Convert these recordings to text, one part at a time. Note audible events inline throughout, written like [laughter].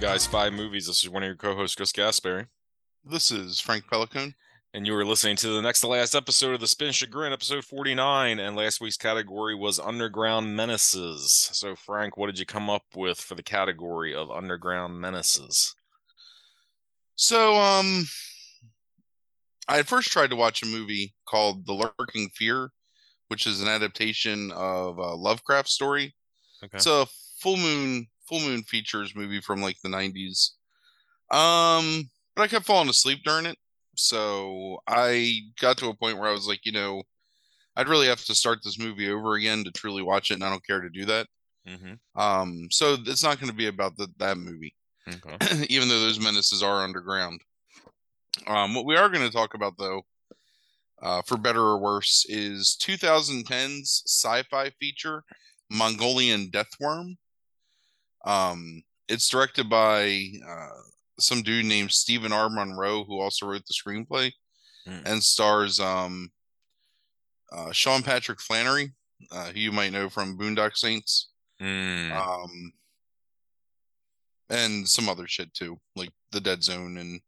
Guys Five Movies. This is one of your co-hosts, Chris Gaspari, This is Frank Pelican. and you are listening to the next to last episode of the Spin Chagrin, episode forty-nine. And last week's category was Underground Menaces. So, Frank, what did you come up with for the category of Underground Menaces? So, um, I had first tried to watch a movie called The Lurking Fear, which is an adaptation of a Lovecraft story. Okay. It's a full moon full moon features movie from like the 90s. Um, but I kept falling asleep during it. So I got to a point where I was like, you know, I'd really have to start this movie over again to truly watch it, and I don't care to do that. mm-hmm. Um, so it's not going to be about the, that movie. Okay. [clears throat] even though those menaces are underground. Um, what we are going to talk about, though, uh, for better or worse, is 2010's sci-fi feature Mongolian Deathworm. Um, it's directed by uh, some dude named Steven R. Monroe, who also wrote the screenplay, Mm. and stars um, uh, Sean Patrick Flanery, uh, who you might know from Boondock Saints Mm. um and some other shit too like the dead zone and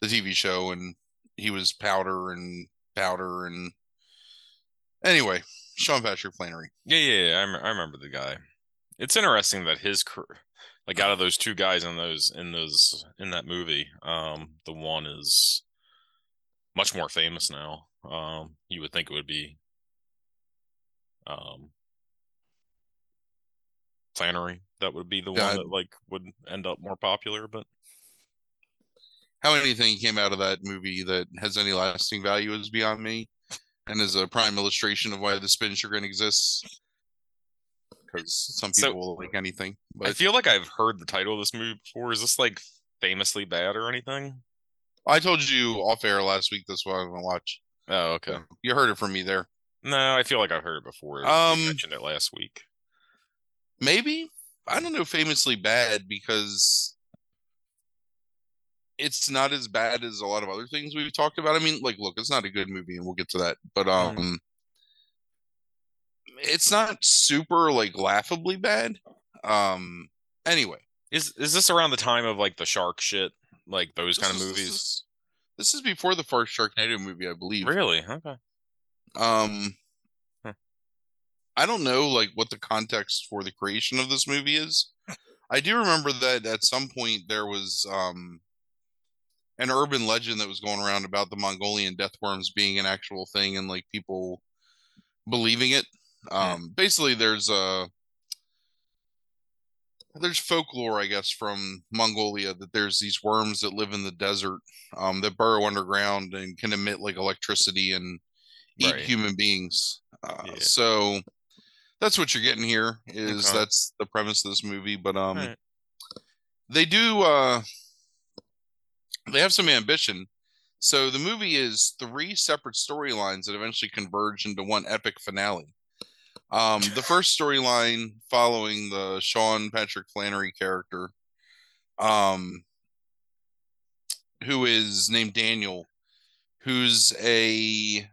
the tv show and he was powder and powder and anyway sean patrick flanery Yeah, yeah, yeah. I, rem- I remember the guy. It's interesting that his career, like out of those two guys in those in those in that movie, um, the one is much more famous now. Um, you would think it would be, um, Flanery. That would be the Yeah, one that like would end up more popular. But how anything came out of that movie that has any lasting value is beyond me and is a prime illustration of why the spin chagrin exists because some So- people will like anything I feel like I've heard the title of this movie before. Is this like famously bad or anything? i told you off air last week that's what i'm gonna watch Oh, okay. you heard it from me there No, I feel like I've heard it before. You Um, mentioned it last week. maybe i don't know famously bad because it's not as bad as a lot of other things we've talked about i mean like look it's not a good movie and we'll get to that but Mhm. um it's not super like laughably bad um anyway Is is this around the time of like the shark shit, like those kind of is- movies? this is, this is before the first sharknado movie i believe Really? Okay. um Huh. i don't know like what the context for the creation of this movie is i do remember that at some point there was um an urban legend that was going around about the mongolian death worms being an actual thing and like people believing it um basically there's uh there's folklore i guess from mongolia that there's these worms that live in the desert um that burrow underground and can emit like electricity and eat Right. human beings. Uh, Yeah. So that's what you're getting here. Is Okay. that's the premise of this movie? But um, they do uh, they have some ambition. So the movie is three separate storylines that eventually converge into one epic finale. Um, the first storyline following the Sean Patrick Flanery character, um, who is named Daniel, who's a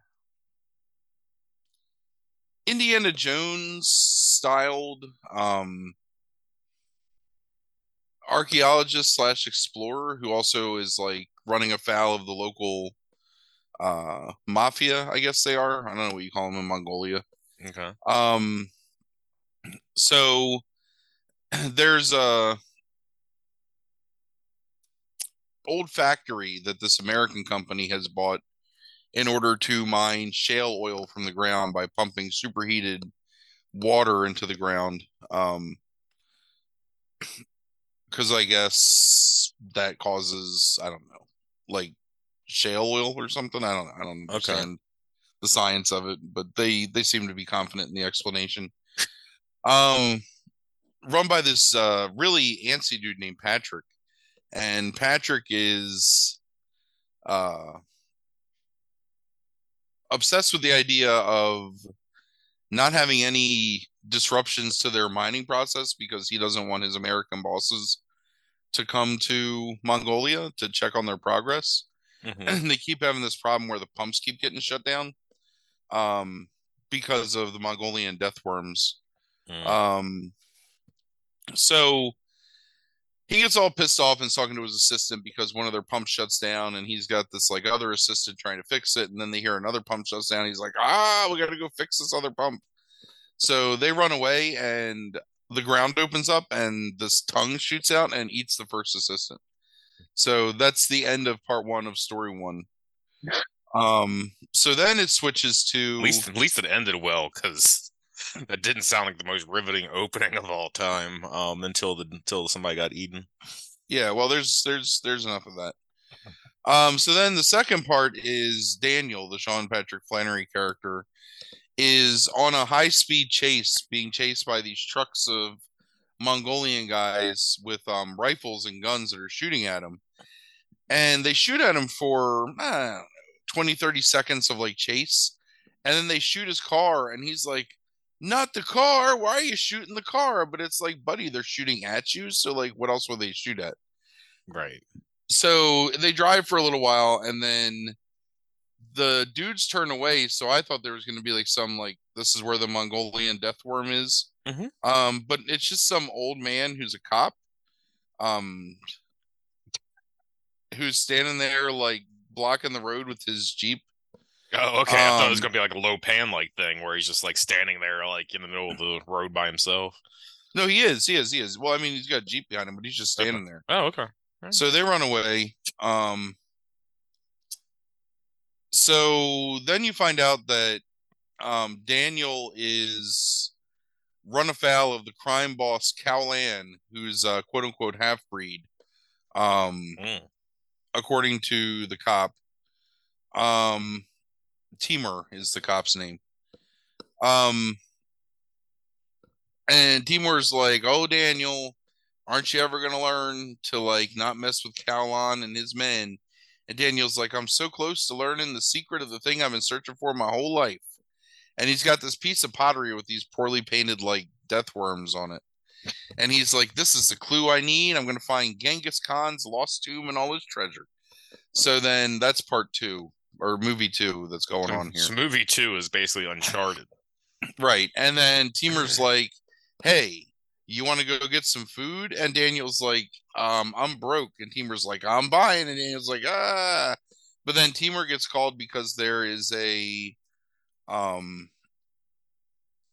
Indiana Jones styled um archaeologist slash explorer who also is like running afoul of the local uh mafia, I guess they are. I don't know what you call them in Mongolia. Okay. Um so [clears throat] there's a old factory that this American company has bought in order to mine shale oil from the ground by pumping superheated water into the ground. Um, [clears throat] because I guess that causes I don't know, like shale oil or something. I don't I don't Okay. The science of it, but they they seem to be confident in the explanation. Um, run by this uh really antsy dude named Patrick, and Patrick is uh obsessed with the idea of not having any disruptions to their mining process because he doesn't want his American bosses to come to Mongolia to check on their progress. Mhm. And [clears throat] they keep having this problem where the pumps keep getting shut down um because of the Mongolian death worms. Mm. Um so he gets all pissed off and is talking to his assistant because one of their pumps shuts down and he's got this like other assistant trying to fix it. And then they hear another pump shuts down. He's like ah we gotta go fix this other pump. So they run away and the ground opens up and this tongue shoots out and eats the first assistant. So that's the end of part one of story one um so then it switches to At least, at least it ended well because [laughs] that didn't sound like the most riveting opening of all time. Um, until the until somebody got eaten. Yeah, well, there's there's there's enough of that. Um, so then the second part is Daniel, the Sean Patrick Flanery character, is on a high speed chase, being chased by these trucks of Mongolian guys with um, rifles and guns that are shooting at him, and they shoot at him for uh, 20, 30 seconds of like chase, and then they shoot his car, and he's like, not the car. Why are you shooting the car? But it's like, buddy, they're shooting at you. So, like, what else will they shoot at? Right. So they drive for a little while and then the dudes turn away. So I thought there was going to be like some, like, this is where the Mongolian death worm is. Mhm. Um, but it's just some old man who's a cop. Um, who's standing there like blocking the road with his jeep Oh, okay. I thought it was Um, gonna be like a low pan like thing where he's just like standing there like in the middle of the road by himself. no he is he is he is well i mean he's got a jeep behind him but he's just standing there Oh, okay. So they run away. Um so then you find out that um Daniel is run afoul of the crime boss Cowlan, who's a quote unquote half breed. Um Mm. According to the cop. Um Timur is the cop's name. Um and Timur's like, "Oh Daniel, aren't you ever going to learn to like not mess with Calon and his men?" And Daniel's like, "I'm so close to learning the secret of the thing I've been searching for my whole life." And he's got this piece of pottery with these poorly painted like death worms on it. And he's like, "This is the clue I need. I'm going to find Genghis Khan's lost tomb and all his treasure." So then that's part 2 or movie 2 that's going So, on here. so movie two is basically Uncharted. [laughs] Right. And then Timur's like, hey, you want to go get some food? And Daniel's like, um, I'm broke. And Timur's like, I'm buying. And Daniel's like, ah. But then Timur gets called because there is a um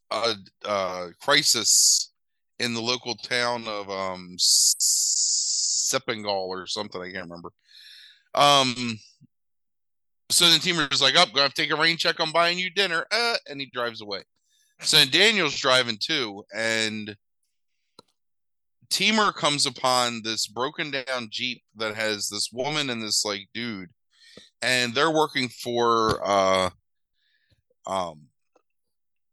a, a crisis in the local town of um Sepingal or something. I can't remember. Um so then Timur's like, up, oh, gonna have to take a rain check on buying you dinner. Uh, and he drives away. So Daniel's driving too, and Timur comes upon this broken down Jeep that has this woman and this like dude, and they're working for uh um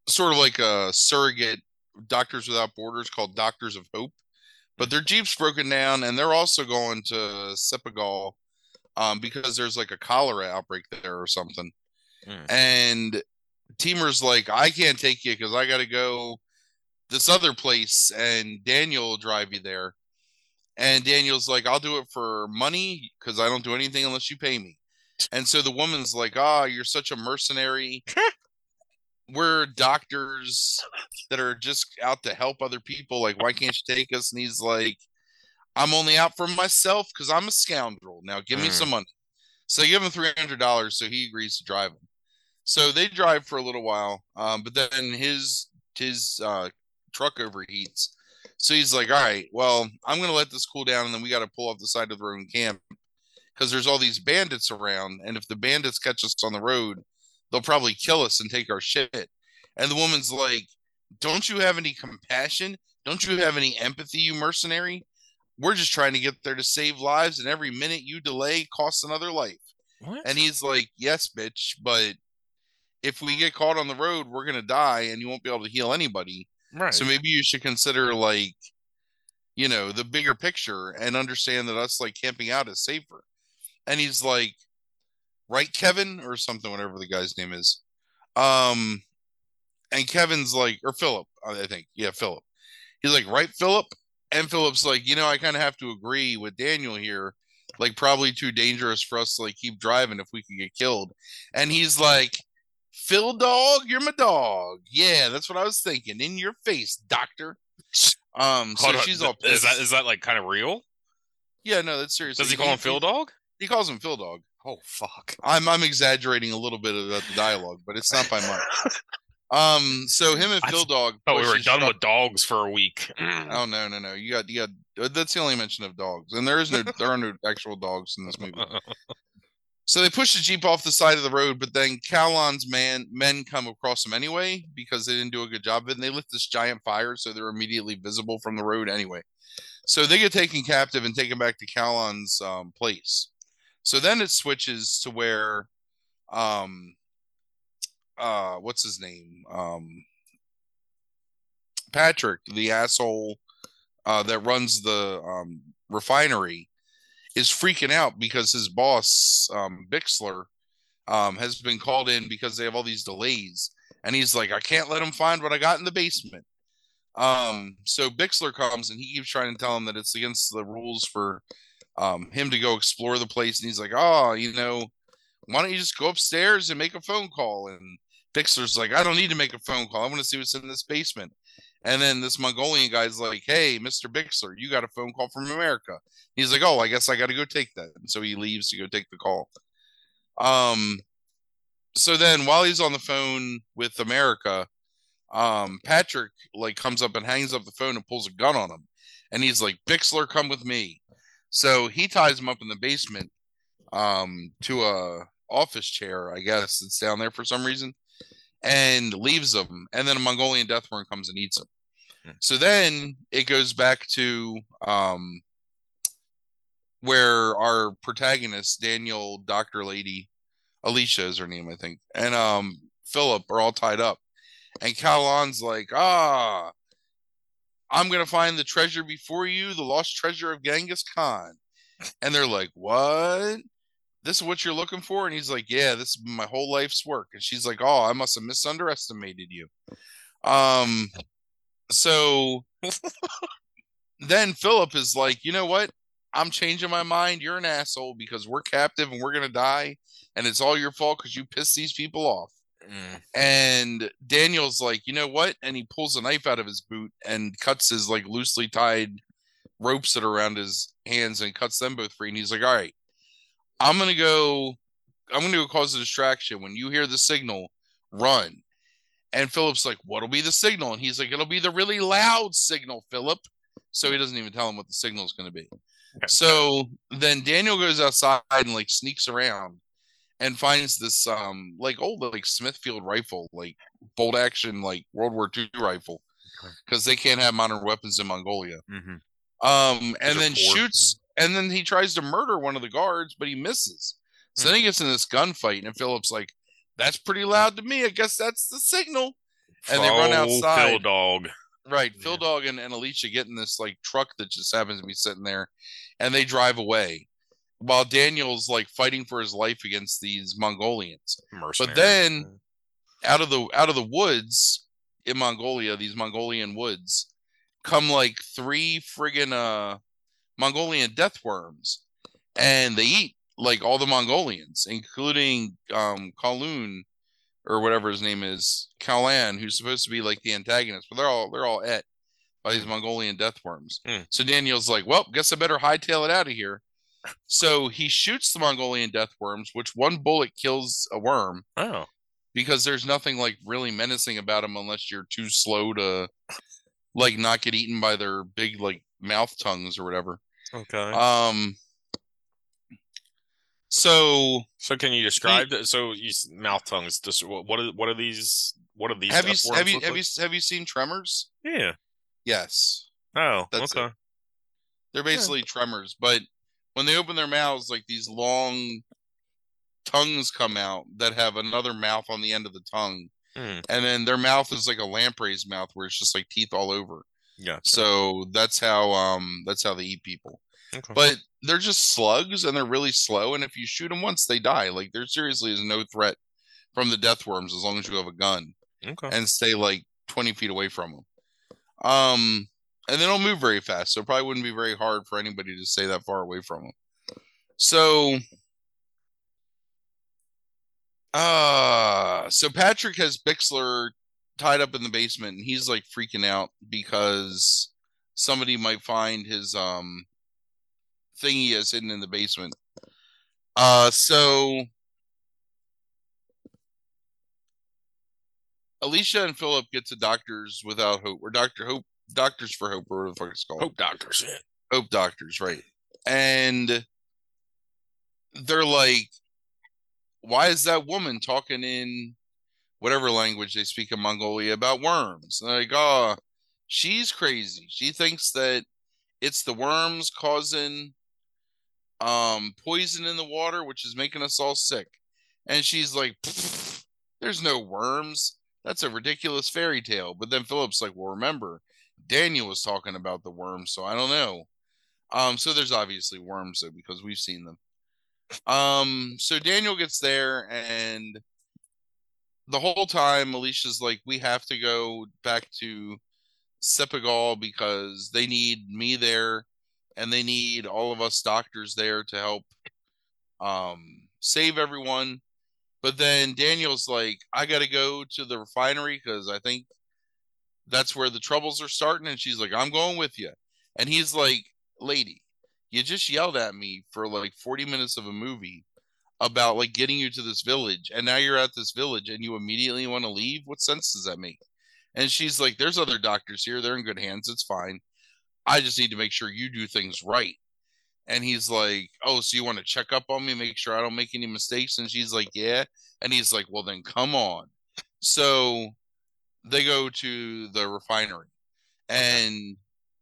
sort of like a surrogate Doctors Without Borders called Doctors of Hope. But their Jeep's broken down and they're also going to Sepagal um because there's like a cholera outbreak there or something. Mm. And Timur's like, I can't take you because I got to go this other place, and Daniel will drive you there. And Daniel's like, I'll do it for money because I don't do anything unless you pay me. And so the woman's like, Ah, you're such a mercenary. [laughs] We're doctors that are just out to help other people. Like, why can't you take us? And he's like, I'm only out for myself because I'm a scoundrel. Now give me Mm. some money. So they give him three hundred dollars, so he agrees to drive him. So they drive for a little while, um, but then his his uh, truck overheats. So he's like, "All right, well, I'm gonna let this cool down, and then we got to pull off the side of the road and camp because there's all these bandits around, and if the bandits catch us on the road, they'll probably kill us and take our shit." And the woman's like, "Don't you have any compassion? Don't you have any empathy, you mercenary? We're just trying to get there to save lives, and every minute you delay costs another life." What? And he's like, Yes, bitch, but if we get caught on the road, we're gonna die and you won't be able to heal anybody. right. So maybe you should consider like, you know, the bigger picture and understand that us like camping out is safer. And he's like, Right, Kevin, or something, whatever the guy's name is. Um and Kevin's like, or Philip, I think. Yeah, Philip. He's like, right, Philip? And Philip's like, you know, I kind of have to agree with Daniel here like probably too dangerous for us to like keep driving if we could get killed. And he's like, Phil dog, you're my dog. Yeah, that's what I was thinking. In your face, doctor. Um, so Hold on. she's all Is that is that like kind of real? Yeah, no, that's serious. Does he call him Phil Dog? He calls him Phil Dog. Oh fuck. I'm I'm exaggerating a little bit about the dialogue, but it's not by much. [laughs] Um, so him and I Phil Dog. Oh, we were done Chuck- with dogs for a week. Oh no, no, no! You got, you got. That's the only mention of dogs, and there is no, there are no actual dogs in this movie. [laughs] So they push the jeep off the side of the road, but then Calon's man men come across them anyway because they didn't do a good job of it, and they lit this giant fire, so they're immediately visible from the road anyway. So they get taken captive and taken back to Calon's um, place. So then it switches to where, um, uh, what's his name? Um, Patrick, the asshole uh, that runs the um, refinery, is freaking out because his boss, um, Bixler, um, has been called in because they have all these delays, and he's like, "I can't let him find what I got in the basement." Um, so Bixler comes and he keeps trying to tell him that it's against the rules for um, him to go explore the place, and he's like, "Oh, you know, why don't you just go upstairs and make a phone call?" And Bixler's like, "I don't need to make a phone call. I want to see what's in this basement." And then this Mongolian guy's like, "Hey, Mr. Bixler, you got a phone call from America." He's like, "Oh, I guess I got to go take that." And so he leaves to go take the call. Um, so then while he's on the phone with America, um, Patrick like comes up and hangs up the phone and pulls a gun on him, and he's like, "Bixler, come with me." So he ties him up in the basement, um, to a office chair, I guess it's down there for some reason, and leaves him. And then a Mongolian deathworm comes and eats him. Hmm. So then it goes back to um, where our protagonist, Daniel, Doctor Lady, Alicia is her name, I think, and um, Philip are all tied up. And Calon's like, ah, I'm gonna find the treasure before you, the lost treasure of Genghis Khan. And they're like, What? This is what you're looking for? And he's like, Yeah, this is my whole life's work. And she's like, Oh, I must have misunderestimated you. Um, so [laughs] then Philip is like, You know what? I'm changing my mind. You're an asshole because we're captive and we're gonna die, and it's all your fault because you pissed these people off. Mm. And Daniel's like, you know what? And he pulls a knife out of his boot and cuts his like loosely tied ropes that are around his hands and cuts them both free. And he's like, all right, I'm gonna go. I'm gonna go cause a distraction. When you hear the signal, run. And Philip's like, what'll be the signal? And he's like, it'll be the really loud signal, Philip. So he doesn't even tell him what the signal is going to be. So then Daniel goes outside and like sneaks around and finds this um like old like Smithfield rifle, like bolt action like World War II rifle, because they can't have modern weapons in Mongolia. Mhm. Um, and then shoots, and then he tries to murder one of the guards, but he misses. So Hmm. then he gets in this gunfight, and Philip's like, "That's pretty loud to me. I guess that's the signal." And they run Oh, outside. Phil Dog. Right. Yeah. Phil Dog and, and Alicia get in this like truck that just happens to be sitting there and they drive away while Daniel's like fighting for his life against these Mongolians. Mercenary. then- Out of the out of the woods in Mongolia, these Mongolian woods, come like three friggin' uh Mongolian death worms. And they eat like all the Mongolians, including um Kowloon or whatever his name is, Kalan, who's supposed to be like the antagonist, but they're all they're all et by these Mongolian death worms. Hmm. So Daniel's like, well, guess I better hightail it out of here. So he shoots the Mongolian death worms, which one bullet kills a worm oh, because there's nothing like really menacing about them unless you're too slow to like not get eaten by their big like mouth tongues or whatever. okay. Um so so can you describe that? So you mouth tongues. Just what what are what are these? What are these? have you have you have like? you have you seen Tremors? Yeah. Yes. Oh, That's okay. They're basically tremors, but when they open their mouths, like these long tongues come out that have another mouth on the end of the tongue, Hmm. and then their mouth is like a lamprey's mouth, where it's just like teeth all over. Yeah. So that's how um that's how they eat people. Okay. But they're just slugs, and they're really slow. And if you shoot them once, they die. Like there seriously is no threat from the death worms as long as you have a gun okay. and stay like 20 feet away from them. Um, and they don't move very fast, so it probably wouldn't be very hard for anybody to stay that far away from them. So, uh, so Patrick has Bixler tied up in the basement, and he's like freaking out because somebody might find his um thing he has hidden in the basement. Uh, so Alicia and Philip get to Doctors Without Hope, or Doctor Hope, Doctors for Hope, or whatever the fuck it's called. Hope Doctors. Yeah. Hope Doctors, right? And they're like, "Why is that woman talking in whatever language they speak in Mongolia about worms?" And they're like, "Oh, she's crazy. She thinks that it's the worms causing um poison in the water, which is making us all sick." And she's like, "There's no worms." that's a ridiculous fairy tale. But then Philip's like, well, remember, Daniel was talking about the worms, so I don't know. Um, so there's obviously worms though because we've seen them. Um, so Daniel gets there, and the whole time Alicia's like, we have to go back to Senegal because they need me there, and they need all of us doctors there to help um save everyone but then Daniel's like, I got to go to the refinery because I think that's where the troubles are starting. And she's like, I'm going with you. And he's like, Lady, you just yelled at me for like 40 minutes of a movie about like getting you to this village. And now you're at this village and you immediately want to leave. What sense does that make? And she's like, There's other doctors here. They're in good hands. It's fine. I just need to make sure you do things right. And he's like, Oh, so you want to check up on me, make sure I don't make any mistakes? And she's like, Yeah. And he's like, Well, then come on. So they go to the refinery. And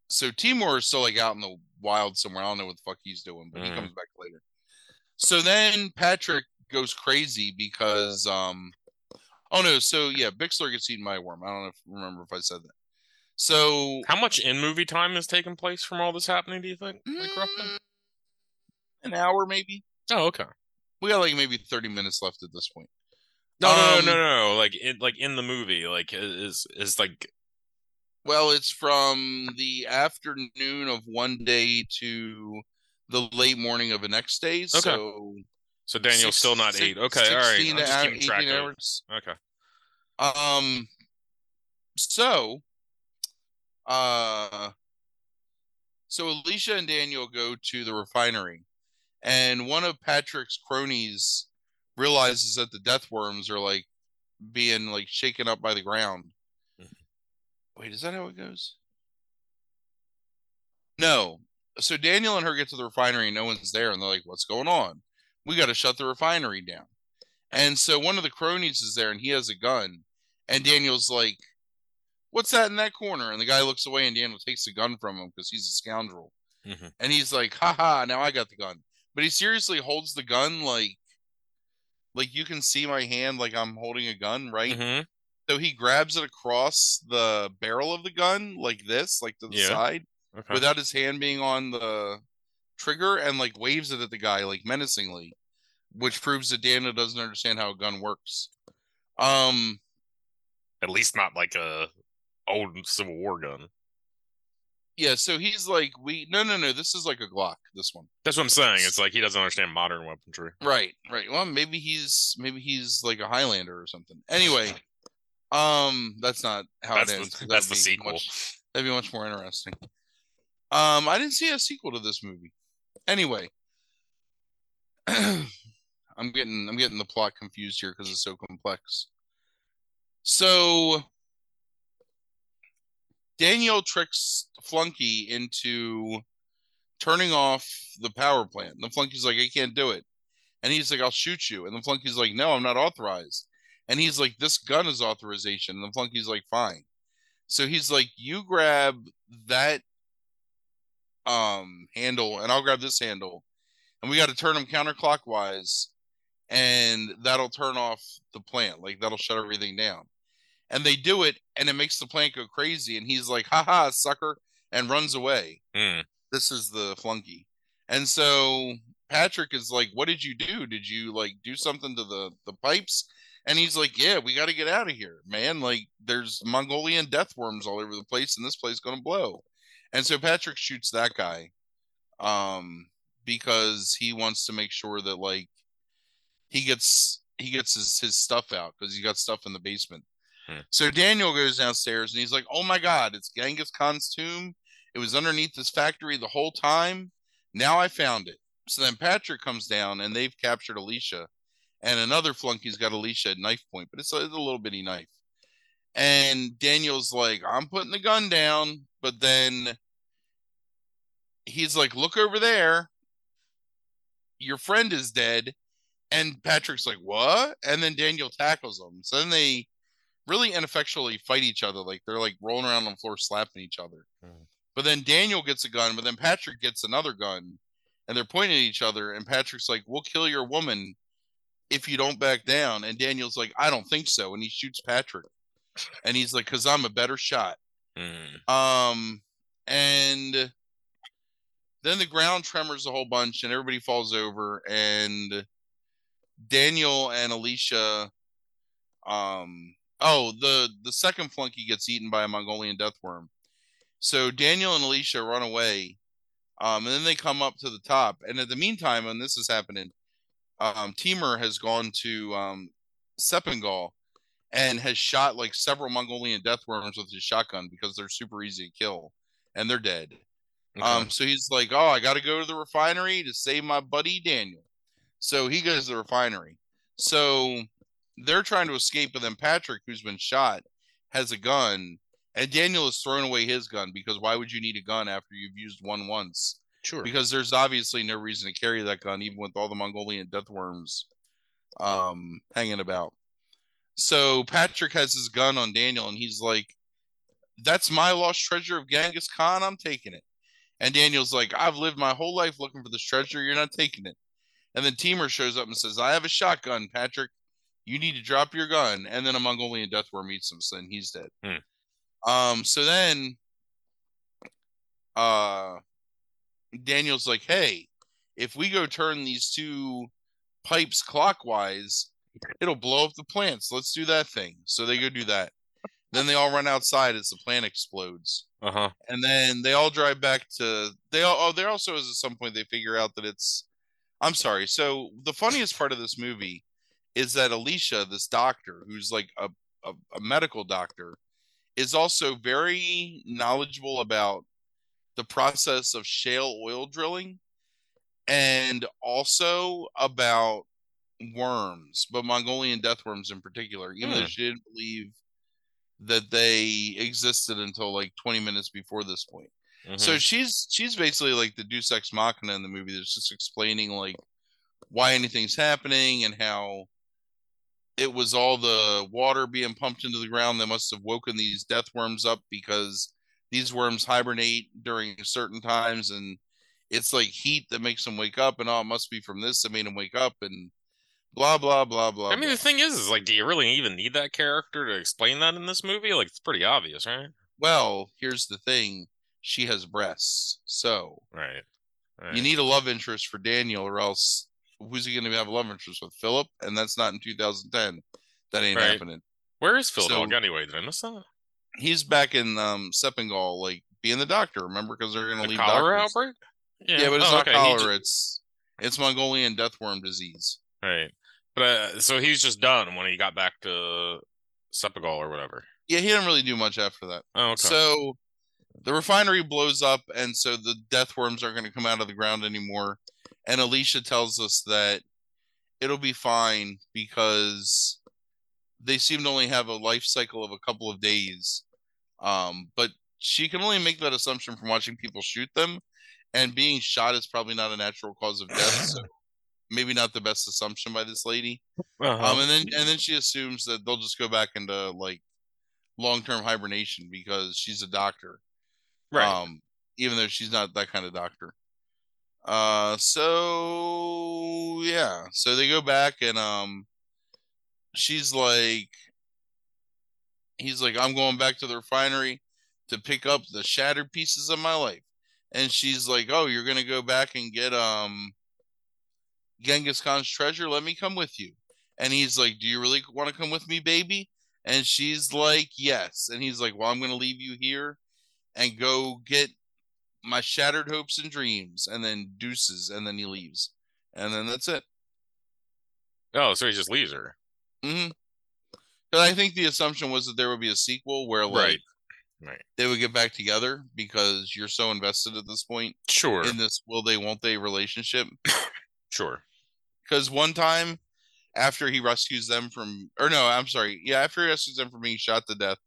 so Timur is still like out in the wild somewhere. I don't know what the fuck he's doing, but mm. he comes back later. So then Patrick goes crazy because um oh no, so yeah, Bixler gets eaten by a worm. I don't know if remember if I said that. So how much in movie time has taken place from all this happening, do you think? Like roughly? Mm, an hour maybe. Oh, okay. We got like maybe thirty minutes left at this point. No, um, no, no, no, no. Like in like in the movie, like is is like. Well, it's from the afternoon of one day to the late morning of the next day. Okay. So, so Daniel's six, still not eight. Okay, all right. I'm just keeping track hours. Of Okay. Um. So, uh, so Alicia and Daniel go to the refinery, and one of Patrick's cronies realizes that the death worms are like being like shaken up by the ground. Mm-hmm. Wait, is that how it goes? No. So Daniel and her get to the refinery and no one's there, and they're like, "What's going on? We got to shut the refinery down." And so one of the cronies is there, and he has a gun, and Daniel's like, what's that in that corner? And the guy looks away and Daniel takes the gun from him because he's a scoundrel. Mm-hmm. And he's like, haha, now I got the gun. But he seriously holds the gun like like you can see my hand like I'm holding a gun, right? Mm-hmm. So he grabs it across the barrel of the gun like this, like to the yeah. side, okay. without his hand being on the trigger and like waves it at the guy like menacingly, which proves that Daniel doesn't understand how a gun works. Um at least not like a old Civil War gun. Yeah, so he's like, we no, no, no. This is like a Glock. This one. That's what I'm saying. It's like he doesn't understand modern weaponry. Right, right. Well, maybe he's maybe he's like a Highlander or something. Anyway, um, that's not how that's it ends. The, that's the sequel. Much, that'd be much more interesting. Um, I didn't see a sequel to this movie. Anyway, [clears throat] I'm getting I'm getting the plot confused here because it's so complex. So Daniel tricks Flunky into turning off the power plant. The Flunky's like, I can't do it. And he's like, I'll shoot you. And the Flunky's like, No, I'm not authorized. And he's like, This gun is authorization. And the Flunky's like, Fine. So he's like, You grab that um handle and I'll grab this handle. And we got to turn them counterclockwise and that'll turn off the plant. Like that'll shut everything down and they do it and it makes the plant go crazy and he's like haha sucker and runs away. Mm. this is the flunky. And so patrick is like what did you do? Did you like do something to the the pipes? And he's like yeah we got to get out of here man. Like there's mongolian death worms all over the place and this place is going to blow. And so patrick shoots that guy um because he wants to make sure that like he gets he gets his, his stuff out because he got stuff in the basement Hmm. So Daniel goes downstairs and he's like, "Oh my God, it's Genghis Khan's tomb. It was underneath this factory the whole time. Now I found it. So then Patrick comes down and they've captured Alicia, and another flunky's got Alicia at knife point, but it's a, it's a little bitty knife. And Daniel's like, I'm putting the gun down, but then he's like, Look over there. Your friend is dead. And Patrick's like, What? And then Daniel tackles him. So then they really ineffectually fight each other. Like they're like rolling around on the floor, slapping each other. Hmm. But then Daniel gets a gun, but then Patrick gets another gun, and they're pointing at each other. And Patrick's like, "We'll kill your woman if you don't back down." And Daniel's like, "I don't think so," and he shoots Patrick. And he's like, "Cause I'm a better shot." Hmm. Um, and then the ground tremors a whole bunch, and everybody falls over, and Daniel and Alicia, um, oh, the the second flunky gets eaten by a Mongolian death worm. So Daniel and Alicia run away, um, and then they come up to the top. And in the meantime, when this is happening, um, Timur has gone to um, Sepingal and has shot like several Mongolian death worms with his shotgun because they're super easy to kill, and they're dead. Okay. Um, so he's like, "Oh, I got to go to the refinery to save my buddy Daniel." So he goes to the refinery. So they're trying to escape, but then Patrick, who's been shot, has a gun, and Daniel has thrown away his gun because why would you need a gun after you've used one once? sure. Because there's obviously no reason to carry that gun, even with all the Mongolian death worms um, hanging about. So Patrick has his gun on Daniel, and he's like, "That's my lost treasure of Genghis Khan. I'm taking it." And Daniel's like, "I've lived my whole life looking for this treasure. You're not taking it." And then Timur shows up and says, "I have a shotgun, Patrick. You need to drop your gun." And then a Mongolian death worm eats him, so then he's dead. Hmm. Um. So then, uh, Daniel's like, "Hey, if we go turn these two pipes clockwise, it'll blow up the plants. Let's do that thing." So they go do that. Then they all run outside as the plant explodes, Uh huh. and then they all drive back to. They all. Oh, there also is at some point they figure out that it's. I'm sorry. So the funniest part of this movie is that Alicia, this doctor, who's like a, a, a medical doctor, is also very knowledgeable about the process of shale oil drilling and also about worms, but Mongolian death worms in particular, even though Hmm. she didn't believe that they existed until like 20 minutes before this point. Mm-hmm. So she's she's basically like the Deus Ex Machina in the movie that's just explaining like why anything's happening and how it was all the water being pumped into the ground that must have woken these death worms up because these worms hibernate during certain times and it's like heat that makes them wake up and oh it must be from this that made them wake up and blah blah blah blah. I mean, the thing is, is like, do you really even need that character to explain that in this movie? Like, it's pretty obvious, right? well, here's the thing: she has breasts, so Right. right. you need a love interest for Daniel, or else who's he going to have love interest with? Philip, and that's not in 2010. That ain't Right. happening. Where is Phil so- Dog anyway? Did I miss that? He's back in um Sepingal, like being the doctor. Remember, because they're going to The leave cholera doctors. outbreak? Yeah, but it's Oh, not okay, cholera. It's it's Mongolian deathworm disease. right. But uh, so he's just done when he got back to Sepagal or whatever. Yeah, he didn't really do much after that. Oh, okay. So the refinery blows up, and so the deathworms aren't going to come out of the ground anymore. And Alicia tells us that it'll be fine because they seem to only have a life cycle of a couple of days. Um, but she can only make that assumption from watching people shoot them, and being shot is probably not a natural cause of death. so [laughs] maybe not the best assumption by this lady. Uh-huh. Um, and then and then she assumes that they'll just go back into like long term hibernation because she's a doctor. right. Um, even though she's not that kind of doctor. Uh, so yeah, so they go back and um, she's like, he's like, I'm going back to the refinery to pick up the shattered pieces of my life, and she's like, Oh, you're gonna go back and get um, Genghis Khan's treasure? Let me come with you. And he's like, Do you really want to come with me, baby? And she's like, Yes. And he's like, Well, I'm gonna leave you here and go get my shattered hopes and dreams, and then deuces, and then he leaves, and then that's it. oh, so he just leaves her. hmm Because I think the assumption was that there would be a sequel where, like, Right. Right. they would get back together because you're so invested at this point Sure. in this will they won't they relationship. [coughs] Sure. Because one time after he rescues them from or no, I'm sorry, yeah, after he rescues them from being shot to death,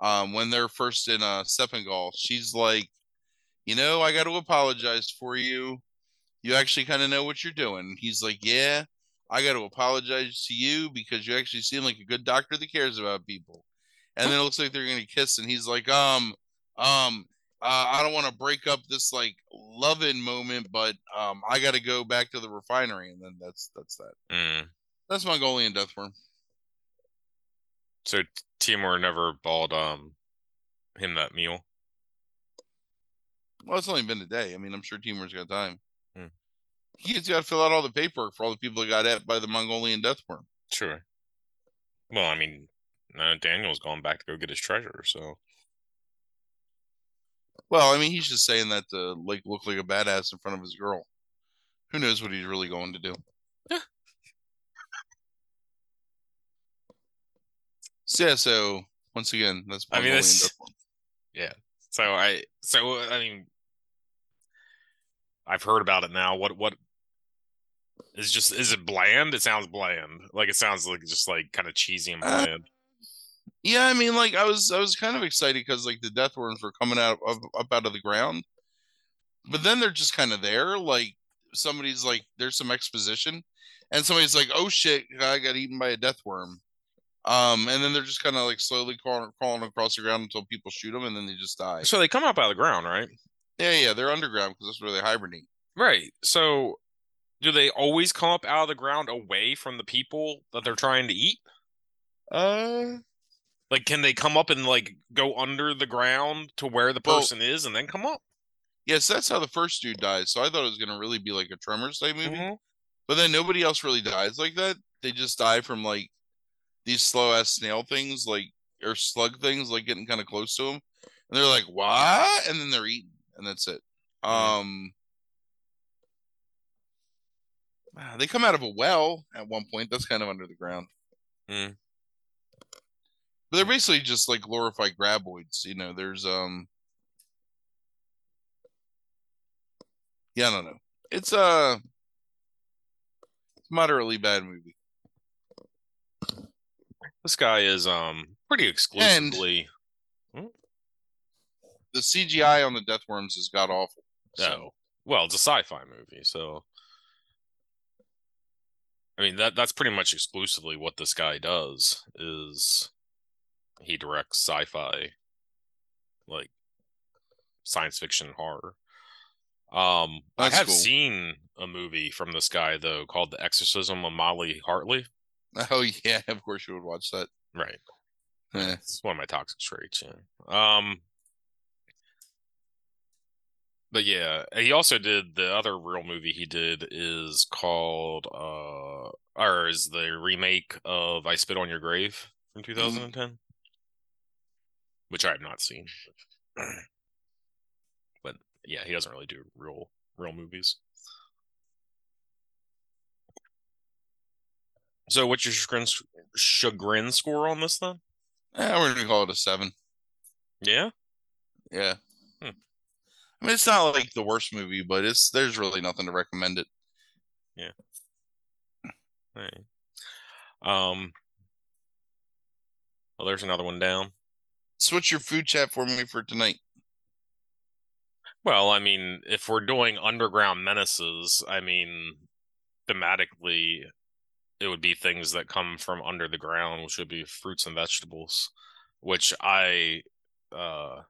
um, when they're first in uh Seppengal, she's like, you know, I got to apologize for you. You actually kind of know what you're doing. He's like, yeah, I got to apologize to you because you actually seem like a good doctor that cares about people. And then it looks like they're gonna kiss, and he's like, um, um, uh, I don't want to break up this like loving moment, but um, I got to go back to the refinery, and then that's that's that. Mm. That's Mongolian Deathworm. So Timur never bought um him that meal. Well, it's only been a day. I mean, I'm sure Timur's got time. Hmm. He's got to fill out all the paperwork for all the people that got at by the Mongolian Deathworm. Sure. Well, I mean, uh, Daniel's going back to go get his treasure, so Well, I mean, he's just saying that to like look like a badass in front of his girl. Who knows what he's really going to do? Yeah. [laughs] So, yeah, so once again, that's I mean, Mongolian it's- Deathworm. so I so I mean, I've heard about it now. What what is just is it bland? It sounds bland. Like it sounds like just like kind of cheesy and Uh, bland. Yeah, I mean, like I was, I was kind of excited because like the death worms were coming out of up out of the ground, but then they're just kind of there. Like somebody's like, there's some exposition, and somebody's like, oh shit, I got eaten by a death worm. Um, and then they're just kind of like slowly crawling, crawling across the ground until people shoot them, and then they just die. So they come up out of the ground, right? Yeah, yeah, they're underground because that's where they hibernate. Right. So do they always come up out of the ground away from the people that they're trying to eat? Uh, Like, can they come up and like go under the ground to where the Well- person is and then come up? yes, that's how the first dude dies. So I thought it was gonna really be like a Tremors type movie. Mhm. But then nobody else really dies like that. They just die from like these slow ass snail things, like or slug things, like getting kind of close to them, and they're like, "What?" And then they're eaten, and that's it. Um, ah, they come out of a well at one point. That's kind of under the ground. Mm. But they're basically just like glorified graboids. You know, there's um, yeah, I don't know. It's a moderately bad movie. This guy is um pretty exclusively. The CGI on the Death Worms has got awful. So Oh, well, it's a sci-fi movie, so I mean that that's pretty much exclusively what this guy does is he directs sci-fi like science fiction horror. Um I have cool. seen a movie from this guy though called The Exorcism of Molly Hartley. [laughs] oh yeah, of course you would watch that. Right. Eh. It's one of my toxic traits, yeah. Um but yeah, he also did the other real movie he did is called uh or is the remake of I Spit on Your Grave from 2010. Which I have not seen. [clears throat] but yeah, he doesn't really do real real movies. So what's your chagrin, chagrin score on this then? Yeah, we're gonna call it a seven. Yeah? Yeah. I mean, it's not like the worst movie, but it's there's really nothing to recommend it. Yeah. Right. Um. Well, there's another one down. Switch your food chat for me for tonight. Well, I mean, if we're doing underground menaces, I mean, thematically, it would be things that come from under the ground, which would be fruits and vegetables, which I, uh,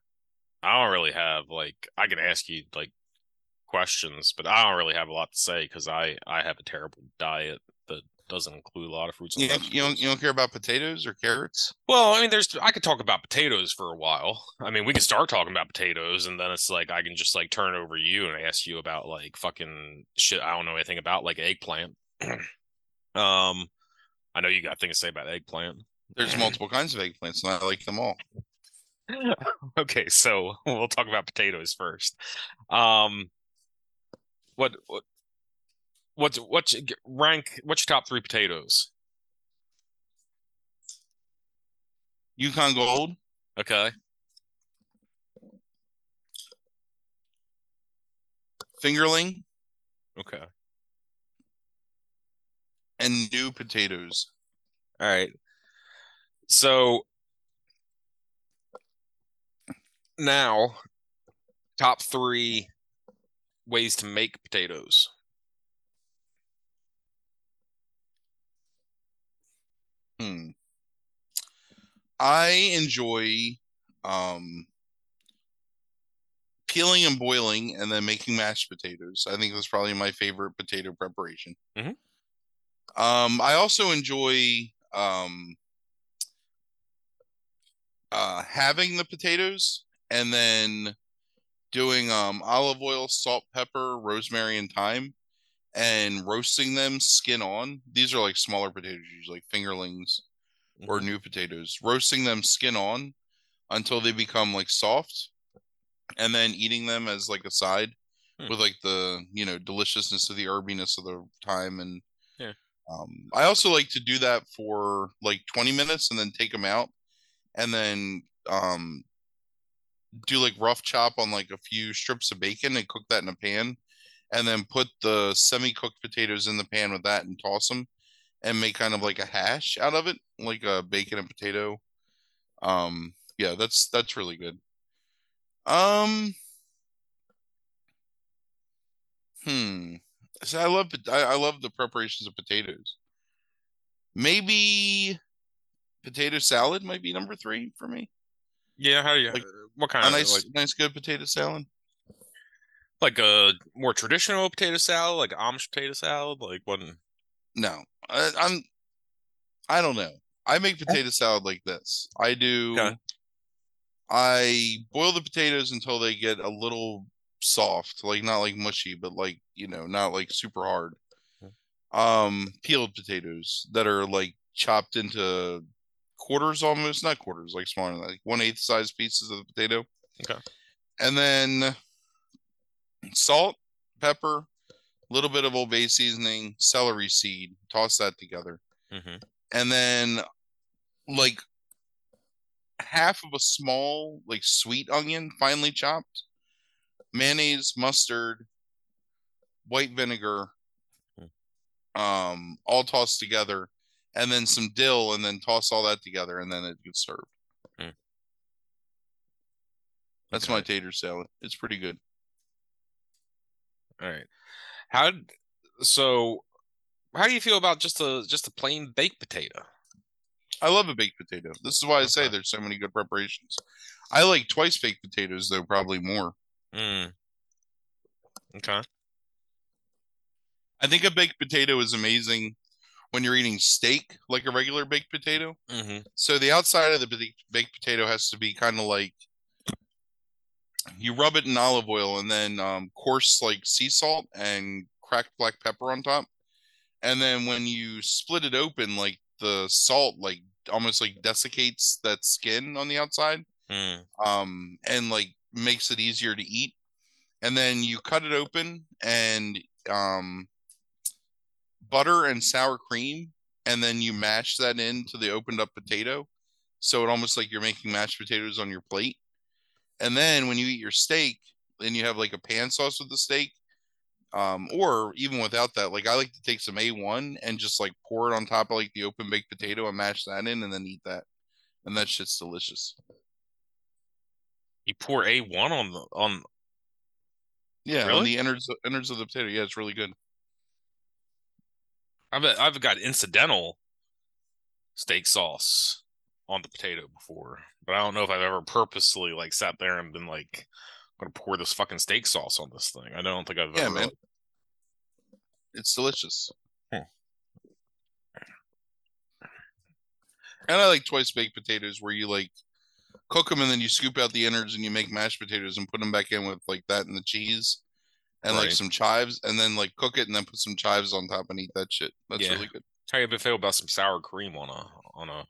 I don't really have like I can ask you like questions, but I don't really have a lot to say because I I have a terrible diet that doesn't include a lot of fruits and You, vegetables. you don't you don't care about potatoes or carrots? Well, I mean, there's I could talk about potatoes for a while. I mean, we could start talking about potatoes, and then it's like I can just like turn over you and ask you about like fucking shit I don't know anything about, like eggplant. [clears throat] um, I know you got things to say about eggplant. There's [clears throat] multiple kinds of eggplants, and I like them all. [laughs] okay, so [laughs] we'll talk about potatoes first. Um, what what what's what's rank? What's your top three potatoes? Yukon Gold. Okay. Fingerling. Okay. And new potatoes. All right. So now, top three ways to make potatoes. Hmm. I enjoy um peeling and boiling and then making mashed potatoes. I think that's probably my favorite potato preparation. Mhm. Um I also enjoy um uh having the potatoes and then doing um olive oil, salt, pepper, rosemary and thyme and roasting them skin on. These are like smaller potatoes, usually like fingerlings or Mhm. new potatoes, roasting them skin on until they become like soft, and then eating them as like a side Hmm. with like the you know deliciousness of the herbiness of the thyme and Yeah. um, I also like to do that for like 20 minutes and then take them out and then um do like rough chop on like a few strips of bacon and cook that in a pan and then put the semi-cooked potatoes in the pan with that and toss them and make kind of like a hash out of it like a bacon and potato. Um yeah that's that's really good. Um hmm. So i love I, I love the preparations of potatoes. Maybe potato salad might be number three for me Yeah, how do you? Like, what kind a of nice like nice good potato salad like a more traditional potato salad, like Amish potato salad, like what? no I, i'm i don't know i make potato salad like this i do Okay. i boil the potatoes until they get a little soft like not like mushy but like you know not like super hard um peeled potatoes that are like chopped into quarters almost not quarters like smaller than that, like one eighth size pieces of the potato. Okay. and then salt pepper a little bit of old bay seasoning celery seed toss that together. Hmm and then like half of a small like sweet onion finely chopped mayonnaise mustard white vinegar um all tossed together and then some dill and then toss all that together and then it gets served Hmm. that's Okay. my tater salad it's pretty good All right. How? So, how do you feel about just a just a plain baked potato? i love a baked potato this is why i say there's so many good preparations i like twice baked potatoes though probably more Mm. Okay. i think a baked potato is amazing when you're eating steak like a regular baked potato hmm So the outside of the baked- baked potato has to be kind of like you rub it in olive oil and then um, coarse like sea salt and cracked black pepper on top. And then when you split it open, like the salt like almost like desiccates that skin on the outside Mm. um, and like makes it easier to eat. And then you cut it open and um, butter and sour cream, and then you mash that into the opened up potato. So it almost like you're making mashed potatoes on your plate. And then when you eat your steak, then you have like a pan sauce with the steak. Um, or even without that, like I like to take some A1 and just like pour it on top of like the open baked potato and mash that in and then eat that. And that shit's delicious. You pour a one on the on. Yeah, on Really? the innards innards of the potato. Yeah, it's really good. I've I've got incidental steak sauce on the potato before, but I don't know if I've ever purposely like sat there and been like, "I'm gonna pour this fucking steak sauce on this thing." I don't think I've Yeah, ever. man. It's delicious. Hmm. And I like twice baked potatoes where you like cook them and then you scoop out the innards and you make mashed potatoes and put them back in with like that and the cheese and like some chives and then like cook it and then put some chives on top and eat that shit. That's Yeah. really good. How you feel about some sour cream on a on a?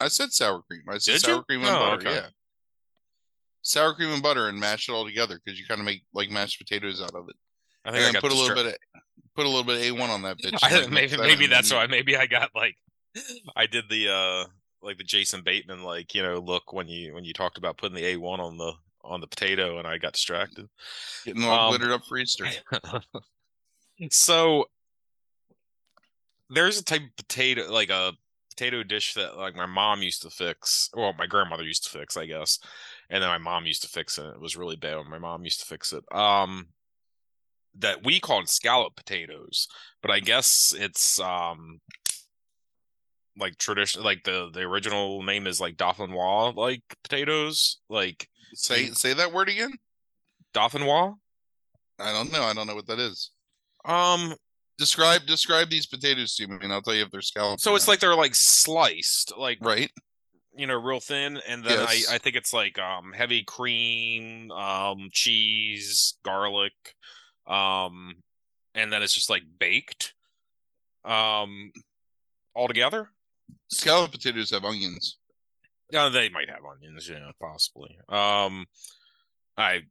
I said sour cream. I said Did sour you? cream and Oh, butter. okay. Yeah. Sour cream and butter and mash it all together because you kind of make like mashed potatoes out of it. I And think I then got put a little bit of put a little bit of A1 on that [laughs] bitch. I, like, maybe that maybe that's and why. Maybe I got like, [laughs] I did the uh like the Jason Bateman like you know look when you when you talked about putting the A one on the on the potato, and I got distracted. Getting all Um, glittered up for Easter. [laughs] so there's a type of potato, like a potato dish that like my mom used to fix. Well, my grandmother used to fix, I guess, and then my mom used to fix it. It was really bad when my mom used to fix it. Um, that we called scallop potatoes, but I guess it's um like tradition, like the the original name is like dauphinois like potatoes, like Say say that word again. dauphinois. I don't know. I don't know what that is. Um, Describe describe these potatoes to me, and I'll tell you if they're scallops. so it's not. like they're like sliced, like right. you know, real thin, and then Yes. I I think it's like um heavy cream, um cheese, garlic, um, and then it's just like baked, um, all together. Scallop potatoes have onions. Yeah, they might have onions, yeah, possibly. Um, I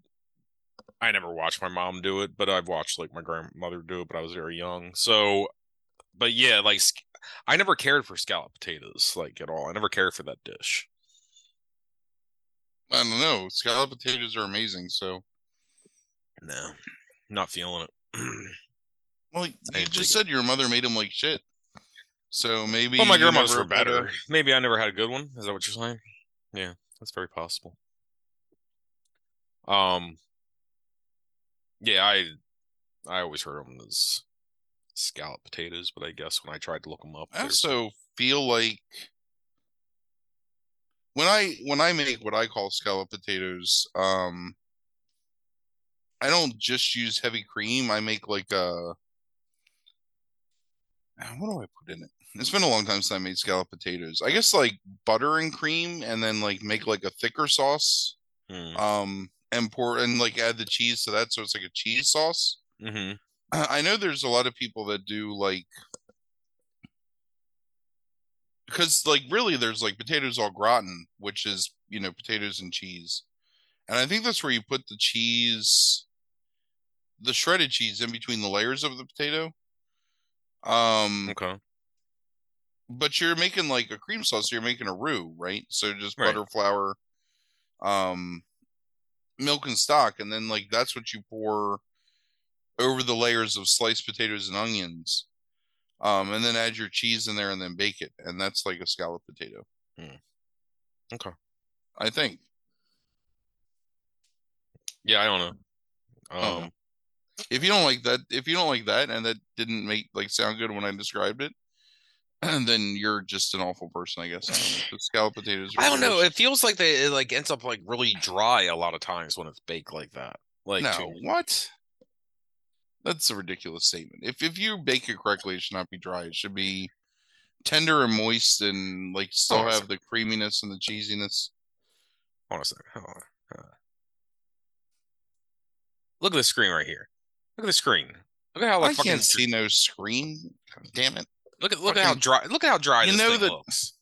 I never watched my mom do it, but I've watched like my grandmother do it, but I was very young. So, but yeah, like I never cared for scallop potatoes like at all. I never cared for that dish. I don't know. Scallop potatoes are amazing. So, No, not feeling it. [clears throat] well, I you didn't just said your mother made them like shit. So maybe. well, my grandma's were a- better. Maybe I never had a good one. Is that what you're saying? Yeah, that's very possible. Um, yeah, I I always heard them as scallop potatoes, but I guess when I tried to look them up, I also feel like when I when I make what I call scallop potatoes, um, I don't just use heavy cream. I make like a what do I put in it? It's been a long time since I made scallop potatoes. I guess like butter and cream, and then like make like a thicker sauce. Hmm. Um, and pour and like add the cheese to that, so it's like a cheese sauce. Mhm. [clears throat] I know there's a lot of people that do like because like really there's like potatoes au gratin, which is you know potatoes and cheese, and I think that's where you put the cheese, the shredded cheese in between the layers of the potato. Um, Okay. But you're making like a cream sauce, so you're making a roux, right? So just Right. butter, flour, um, milk and stock, and then like that's what you pour over the layers of sliced potatoes and onions. Um, and then add your cheese in there and then bake it, and that's like a scalloped potato. Hmm. Okay. I think. Yeah, I don't know. Oh. Um, If you don't like that, if you don't like that, and that didn't make like sound good when I described it, [clears throat] then you're just an awful person, I guess. The scallop potatoes. I don't know. It feels like they it like ends up like really dry a lot of times when it's baked like that. Like no, what? That's a ridiculous statement. If if you bake it correctly, it should not be dry. It should be tender and moist, and like still Oh, have the creaminess and the cheesiness. Hold on a second. Hold on. Hold on. Look at the screen right here. Look at the screen. Look at how like I fucking can't see no screen. God damn it! Look at look at how dry look at how dry You this know thing that- looks.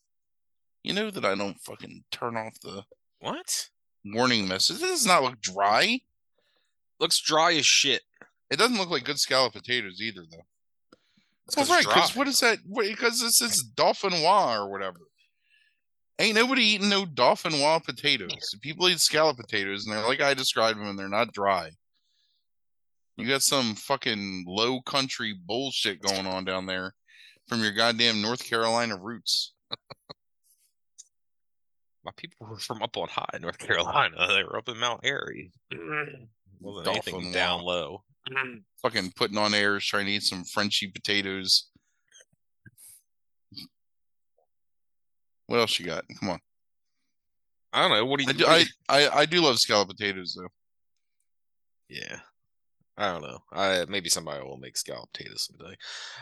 You know that I don't fucking turn off the What? warning message. This does not look dry. Looks dry as shit. It doesn't look like good scallop potatoes either, though. Well, right, because what is that? Because this is dauphinois or whatever. Ain't nobody eating no dauphinois potatoes. [laughs] People eat scallop potatoes, and they're like I described them, and they're not dry. You got some fucking low country bullshit going on down there from your goddamn North Carolina roots. My people were from up on high, North Carolina. [laughs] They were up in Mount Airy. [clears throat] Wasn't anything Dolphin down Law. low. [clears throat] Fucking putting on airs, trying to eat some Frenchy potatoes. What else you got? Come on. I don't know. What do you? I do, I, I, I do love scallop potatoes though. yeah. I don't know. I maybe somebody will make scallop potatoes someday.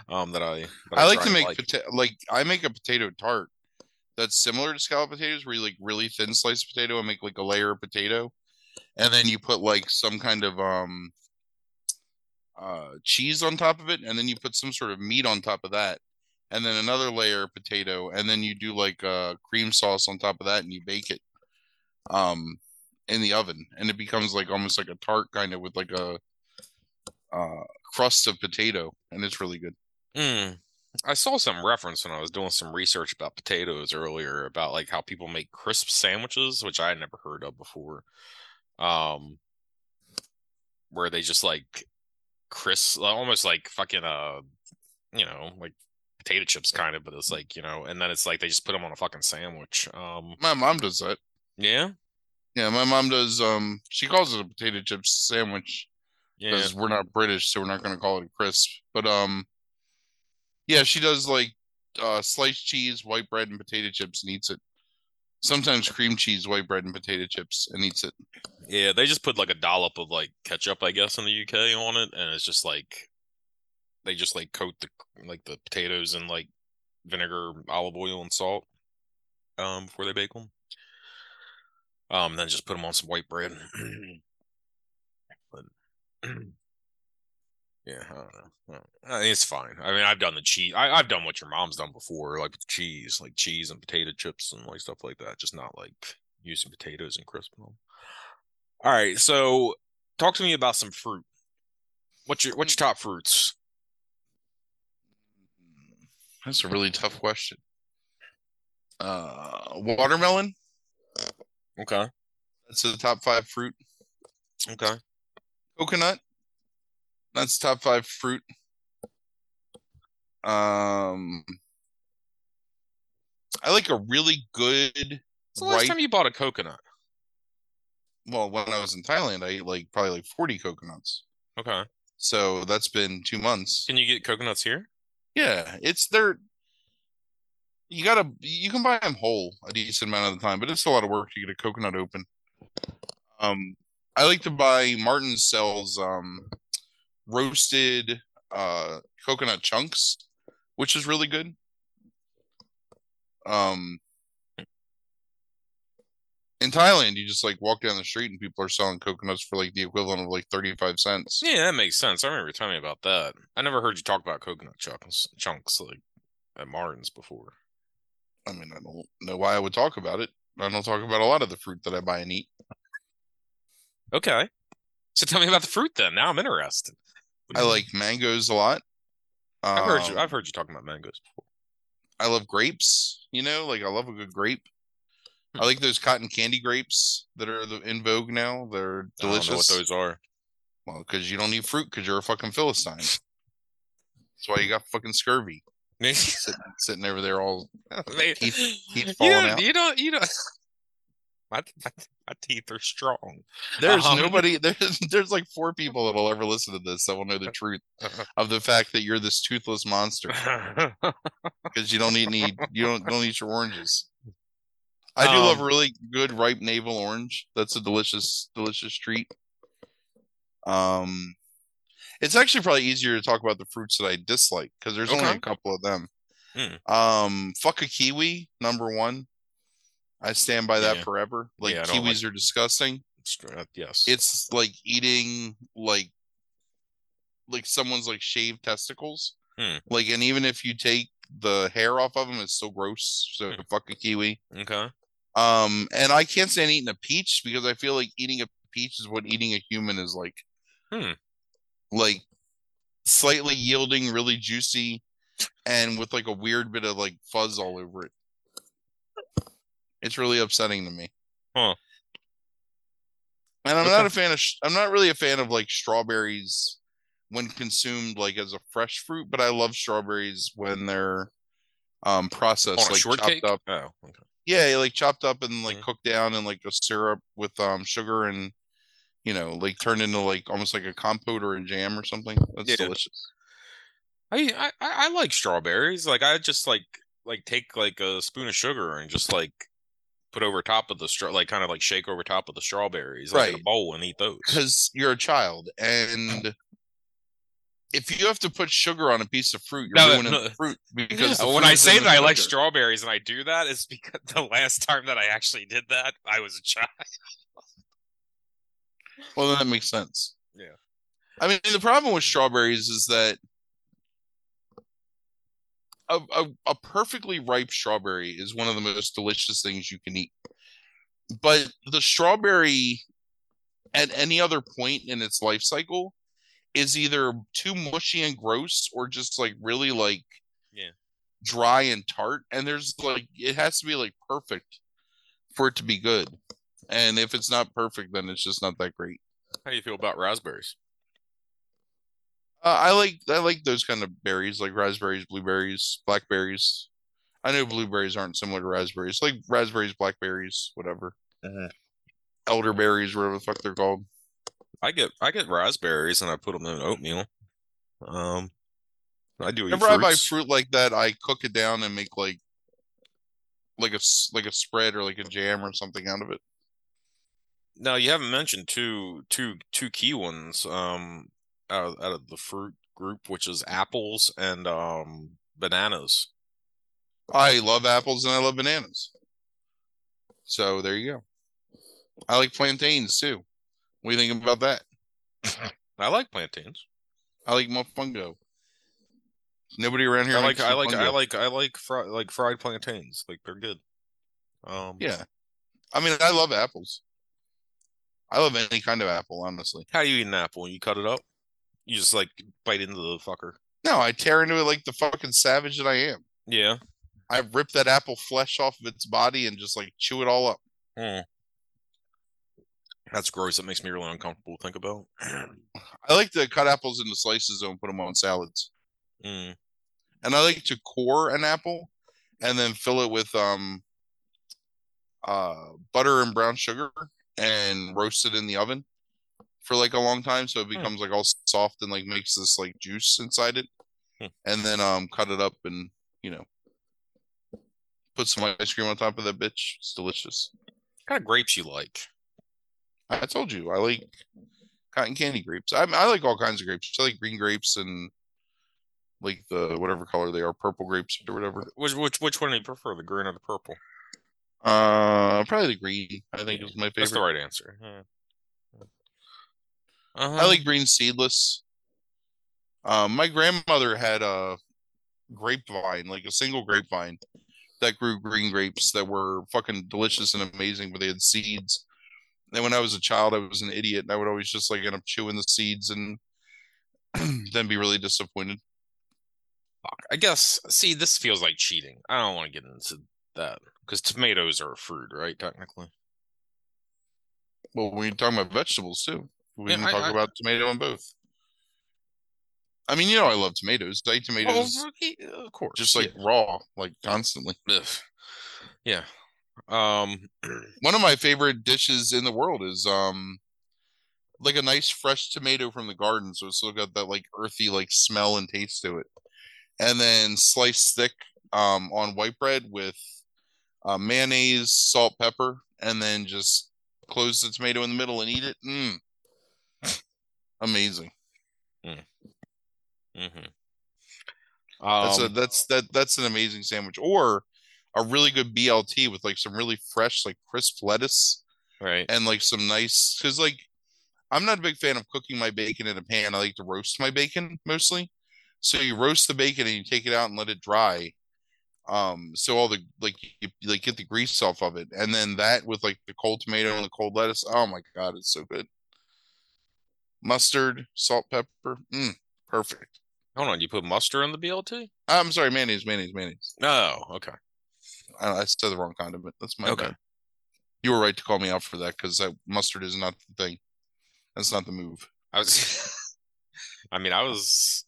Um, that I. that I like to make like. pota- like I make a potato tart that's similar to scallop potatoes, where you like really thin slice potato and make like a layer of potato, and then you put like some kind of um uh cheese on top of it, and then you put some sort of meat on top of that, and then another layer of potato, and then you do like uh cream sauce on top of that, and you bake it um in the oven, and it becomes like almost like a tart kind of with like a uh crust of potato, and it's really good. Mm. I saw some reference when I was doing some research about potatoes earlier about like how people make crisp sandwiches, which I had never heard of before. um, where they just like crisp, almost like fucking uh, you know, like potato chips kind of, but it's like you know, and then it's like they just put them on a fucking sandwich. Um, My mom does that. yeah, Yeah, my mom does. Um, she calls it a potato chips sandwich yeah, because we're not British, so we're not going to call it a crisp. But um, yeah, she does like uh, sliced cheese, white bread, and potato chips, and eats it. Sometimes cream cheese, white bread, and potato chips, and eats it. yeah. They just put like a dollop of like ketchup, I guess, in the UK on it, and it's just like they just like coat the like the potatoes in like vinegar, olive oil, and salt um before they bake them. Um, then just put them on some white bread. [clears throat] [clears throat] yeah, I don't know. I think it's fine. I mean, I've done the cheese. I, I've done what your mom's done before, like with cheese, like cheese and potato chips and like stuff like that. Just not like using potatoes and crisping them. All right, so talk to me about some fruit. What's your what's your top fruits? That's a really tough question. Uh, watermelon. Okay, That's the top five fruit. okay, Coconut. That's top five fruit. Um, I like a really good So last ripe. time you bought a coconut? Well, when I was in Thailand, I ate like probably like 40 coconuts. Okay, So that's been two months. can you get coconuts here? Yeah, it's they're you gotta you can buy them whole a decent amount of the time, but it's a lot of work to get a coconut open. Um, I like to buy Martin's sells um roasted uh coconut chunks, which is really good. Um, in Thailand, you just like walk down the street and people are selling coconuts for like the equivalent of like 35 cents. Yeah, that makes sense. I remember you telling me about that. I never heard you talk about coconut chunks, chunks like at Martin's before. I mean, I don't know why I would talk about it. I don't talk about a lot of the fruit that I buy and eat. Okay, so tell me about the fruit then. Now I'm interested. I like mangoes a lot. I've heard you. Um, I've heard you talking about mangoes before. I love grapes. You know, like I love a good grape. Hmm. I like those cotton candy grapes that are in vogue now. They're I don't know what those are. Well, because you don't eat fruit because you're a fucking philistine. That's why you got fucking scurvy [laughs] sitting, sitting over there all. Teeth- teeth you falling don't, out. you don't. You don't. My, my, my teeth are strong. There's Um, nobody. [laughs] There's there's like four people that'll ever listen to this that will know the [laughs] truth of the fact that you're this toothless monster [laughs] because you don't eat any. You don't don't eat your oranges. I do love Um, really good ripe navel orange. That's a delicious, delicious treat. Um, it's actually probably easier to talk about the fruits that I dislike because there's only a couple of them. Hmm. Um, fuck a kiwi, number one. I stand by that Yeah. forever. Like Yeah, kiwis are disgusting. Uh, yes. It's like eating like like someone's like shaved testicles. Hmm. Like, and even if you take the hair off of them, it's still gross. So Hmm. fuck a kiwi. okay. Um, and I can't stand eating a peach because I feel like eating a peach is what eating a human is like. Hmm. Like slightly yielding, really juicy, and with like a weird bit of like fuzz all over it. It's really upsetting to me. Huh. And I'm Okay. not a fan of. sh- I'm not really a fan of like strawberries when consumed like as a fresh fruit, but I love strawberries when they're um processed, like shortcake. chopped up. Oh, okay. Yeah, like chopped up and like Mhm. cooked down in like a syrup with um sugar and you know, like turned into like almost like a compote or a jam or something. That's Yeah. delicious. I, I I like strawberries. Like I just like like take like a spoon of sugar and just like put over top of the straw, like kind of like shake over top of the strawberries, like in a Right. bowl and eat those. Because you're a child and if you have to put sugar on a piece of fruit, you're No, ruining no. the fruit [laughs] because the Uh, when I say that the I like strawberries and I do that, it's because [laughs] the last time that I actually did that, I was a child. Well, then that makes sense. Yeah. I mean, the problem with strawberries is that a, a, a perfectly ripe strawberry is one of the most delicious things you can eat. But the strawberry at any other point in its life cycle is either too mushy and gross or just like really like Yeah. dry and tart. And there's like, it has to be like perfect for it to be good. And if it's not perfect, then it's just not that great. How do you feel about raspberries? Uh, I like I like those kind of berries, like raspberries, blueberries, blackberries. I know blueberries aren't similar to raspberries, like raspberries, blackberries, whatever. Mhm. Elderberries, whatever the fuck they're called. I get I get raspberries and I put them in oatmeal. Um, I do eat Whenever I buy fruit like that, I cook it down and make like like a s- like a spread or like a jam or something out of it. Now you haven't mentioned two two two key ones um out of, out of the fruit group, which is apples and um bananas. I love apples and I love bananas. So there you go. I like plantains too. What do you think about that? [laughs] I like plantains. I like mofongo. Nobody around here I like I like I like I like fri like fried plantains. Like they're good. Um, Yeah. I mean, I love apples. I love any kind of apple, honestly. How do you eat an apple? You cut it up? You just like bite into the fucker. No, I tear into it like the fucking savage that I am. Yeah. I rip that apple flesh off of its body and just like chew it all up. Hmm. That's gross. That makes me really uncomfortable to think about. [clears throat] I like to cut apples into slices though and put them on salads. Mm. And I like to core an apple and then fill it with um uh butter and brown sugar and roast it in the oven for like a long time so it becomes like all soft and like makes this like juice inside it. Hmm. And then um cut it up and you know put some ice cream on top of that bitch. It's delicious. What kind of grapes you like? I told you I like cotton candy grapes. I I like all kinds of grapes. I like green grapes and like the whatever color they are, purple grapes or whatever. Which which which one do you prefer, the green or the purple? Uh, probably the green. I think is my favorite. That's the right answer. Yeah. Uh-huh. I like green seedless. Um, my grandmother had a grapevine, like a single grapevine that grew green grapes that were fucking delicious and amazing, but they had seeds. And when I was a child, I was an idiot, and I would always just like end up chewing the seeds and [clears throat] then be really disappointed. I guess. See, this feels like cheating. I don't want to get into that because tomatoes are a fruit, right? Technically. Well, we're talking about vegetables too. We Yeah, can I- talk I- about tomato on both. I mean, you know, I love tomatoes. I eat tomatoes of course. just like raw, like constantly. yeah. Ugh. yeah. Um. [clears throat] One of my favorite dishes in the world is um like a nice fresh tomato from the garden, so it's still got that like earthy like smell and taste to it. And then sliced thick um on white bread with uh, mayonnaise, salt, pepper, and then just close the tomato in the middle and eat it. Mm. Amazing. mhm. That's a Um, that's that that's an amazing sandwich. Or a really good BLT with like some really fresh, like crisp lettuce right. and like some nice because like I'm not a big fan of cooking my bacon in a pan. I like to roast my bacon mostly. So you roast the bacon and you take it out and let it dry. Um, so all the like you, like get the grease off of it, and then that with like the cold tomato and the cold lettuce. Oh my god, it's so good. Mustard, salt, pepper, mm, perfect. Hold on. You put mustard on the BLT? I'm sorry, mayonnaise, mayonnaise, mayonnaise. Oh, okay. I, I said the wrong condiment. That's my Okay. bad. You were right to call me out for that because that mustard is not the thing. That's not the move. I was. [laughs] I mean, I was.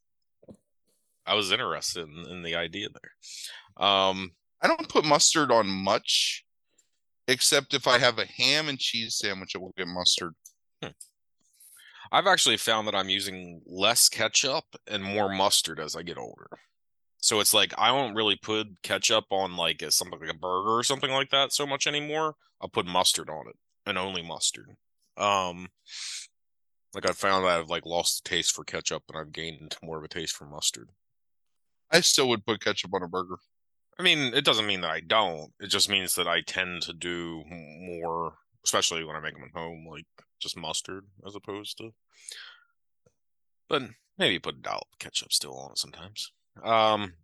I was interested in, in the idea there. Um. I don't put mustard on much, except if I have a ham and cheese sandwich, it will get mustard. I've actually found that I'm using less ketchup and more mustard as I get older. So it's like I don't really put ketchup on like a, something like a burger or something like that so much anymore. I'll put mustard on it and only mustard. Um, like I found that I've like lost the taste for ketchup and I've gained more of a taste for mustard. I still would put ketchup on a burger. I mean, it doesn't mean that I don't. It just means that I tend to do more, especially when I make them at home, like just mustard as opposed to. But maybe put a dollop of ketchup still on it sometimes. Um,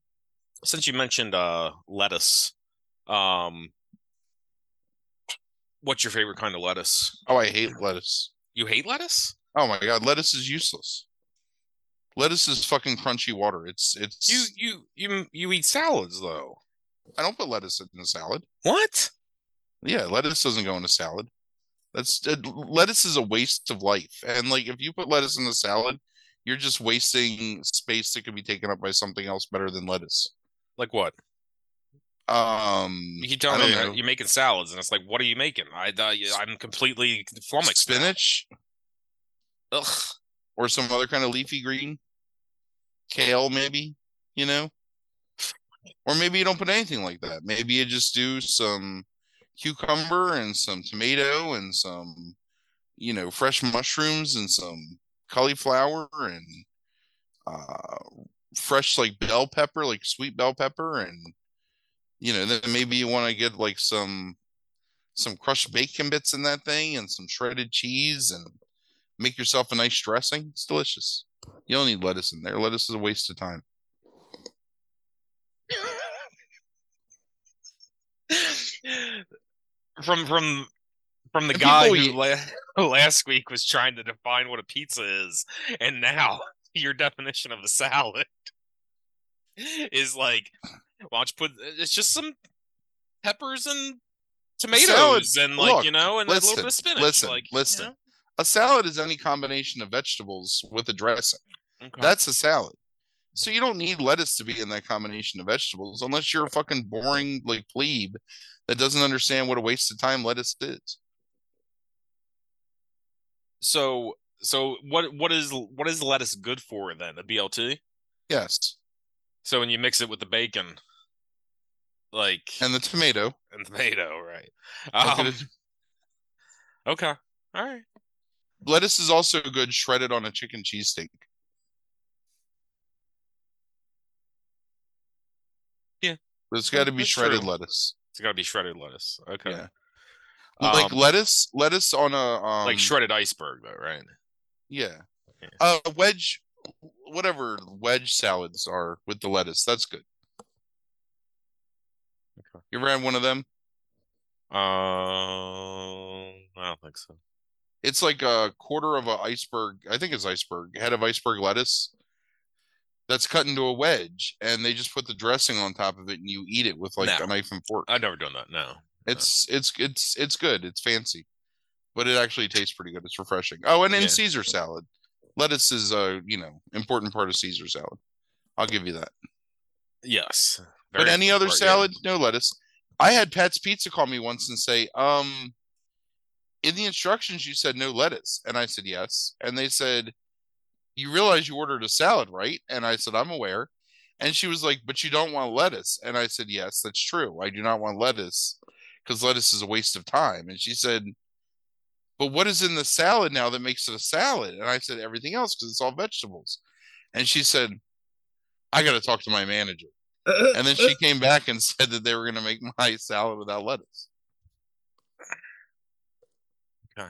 since you mentioned uh lettuce, um, what's your favorite kind of lettuce? Oh, I hate lettuce. You hate lettuce? Oh my god, lettuce is useless. Lettuce is fucking crunchy water. It's it's You you you you eat salads though. I don't put lettuce in a salad. What? Yeah, lettuce doesn't go in a salad. That's uh, lettuce is a waste of life, and like if you put lettuce in a salad, you're just wasting space that could be taken up by something else better than lettuce. Like what? Um, you keep telling me know. you're making salads, and it's like, what are you making? I, uh, I'm completely flummoxed. now. spinach Ugh. or some other kind of leafy green, kale maybe, you know, or maybe you don't put anything like that. Maybe you just do some cucumber and some tomato and some, you know, fresh mushrooms and some cauliflower and uh, fresh like bell pepper, like sweet bell pepper, and you know, then maybe you want to get like some some crushed bacon bits in that thing and some shredded cheese and make yourself a nice dressing. It's delicious. You don't need lettuce in there. Lettuce is a waste of time. [laughs] from from from the And guy who eat- [laughs] last week was trying to define what a pizza is, and now [laughs] your definition of a salad is like, why don't you put? It's just some peppers and tomatoes and like look, you know, and a little listen, bit of spinach. listen, like, you listen. know? A salad is any combination of vegetables with a dressing. Okay. That's a salad. So you don't need lettuce to be in that combination of vegetables unless you're a fucking boring like plebe that doesn't understand what a waste of time lettuce is. so so what what is what is lettuce good for then? A BLT? Yes. So when you mix it with the bacon, like And the tomato. and tomato, right? Um, okay, all right. lettuce is also good shredded on a chicken cheesesteak. Yeah. But it's got to be That's shredded true. lettuce. It's got to be shredded lettuce. Okay. Yeah. like Um, lettuce, lettuce on a um, like shredded iceberg, though, right? Yeah. Yeah. Uh wedge whatever wedge salads are with the lettuce. That's good. Okay. You ever had one of them? Um, I don't think so. It's like a quarter of a iceberg. I think it's iceberg, head of iceberg lettuce that's cut into a wedge and they just put the dressing on top of it and you eat it with like No. a knife and fork. I've never done that. No. It's it's it's it's good. It's fancy. But it actually tastes pretty good. It's refreshing. Oh, and in Yeah. Caesar salad. Lettuce is a, you know, important part of Caesar salad. I'll give you that. Yes. but any other yeah. salad, no lettuce. I had Pat's Pizza call me once and say, um, in the instructions you said no lettuce, and I said yes, and they said, you realize you ordered a salad, right? And I said I'm aware, and she was like, but you don't want lettuce, and I said yes, that's true. I do not want lettuce because lettuce is a waste of time, and she said. But what is in the salad now that makes it a salad? And I said everything else because it's all vegetables. And she said, I got to talk to my manager. And then she came back and [laughs] said that they were going to make my salad without lettuce. Okay.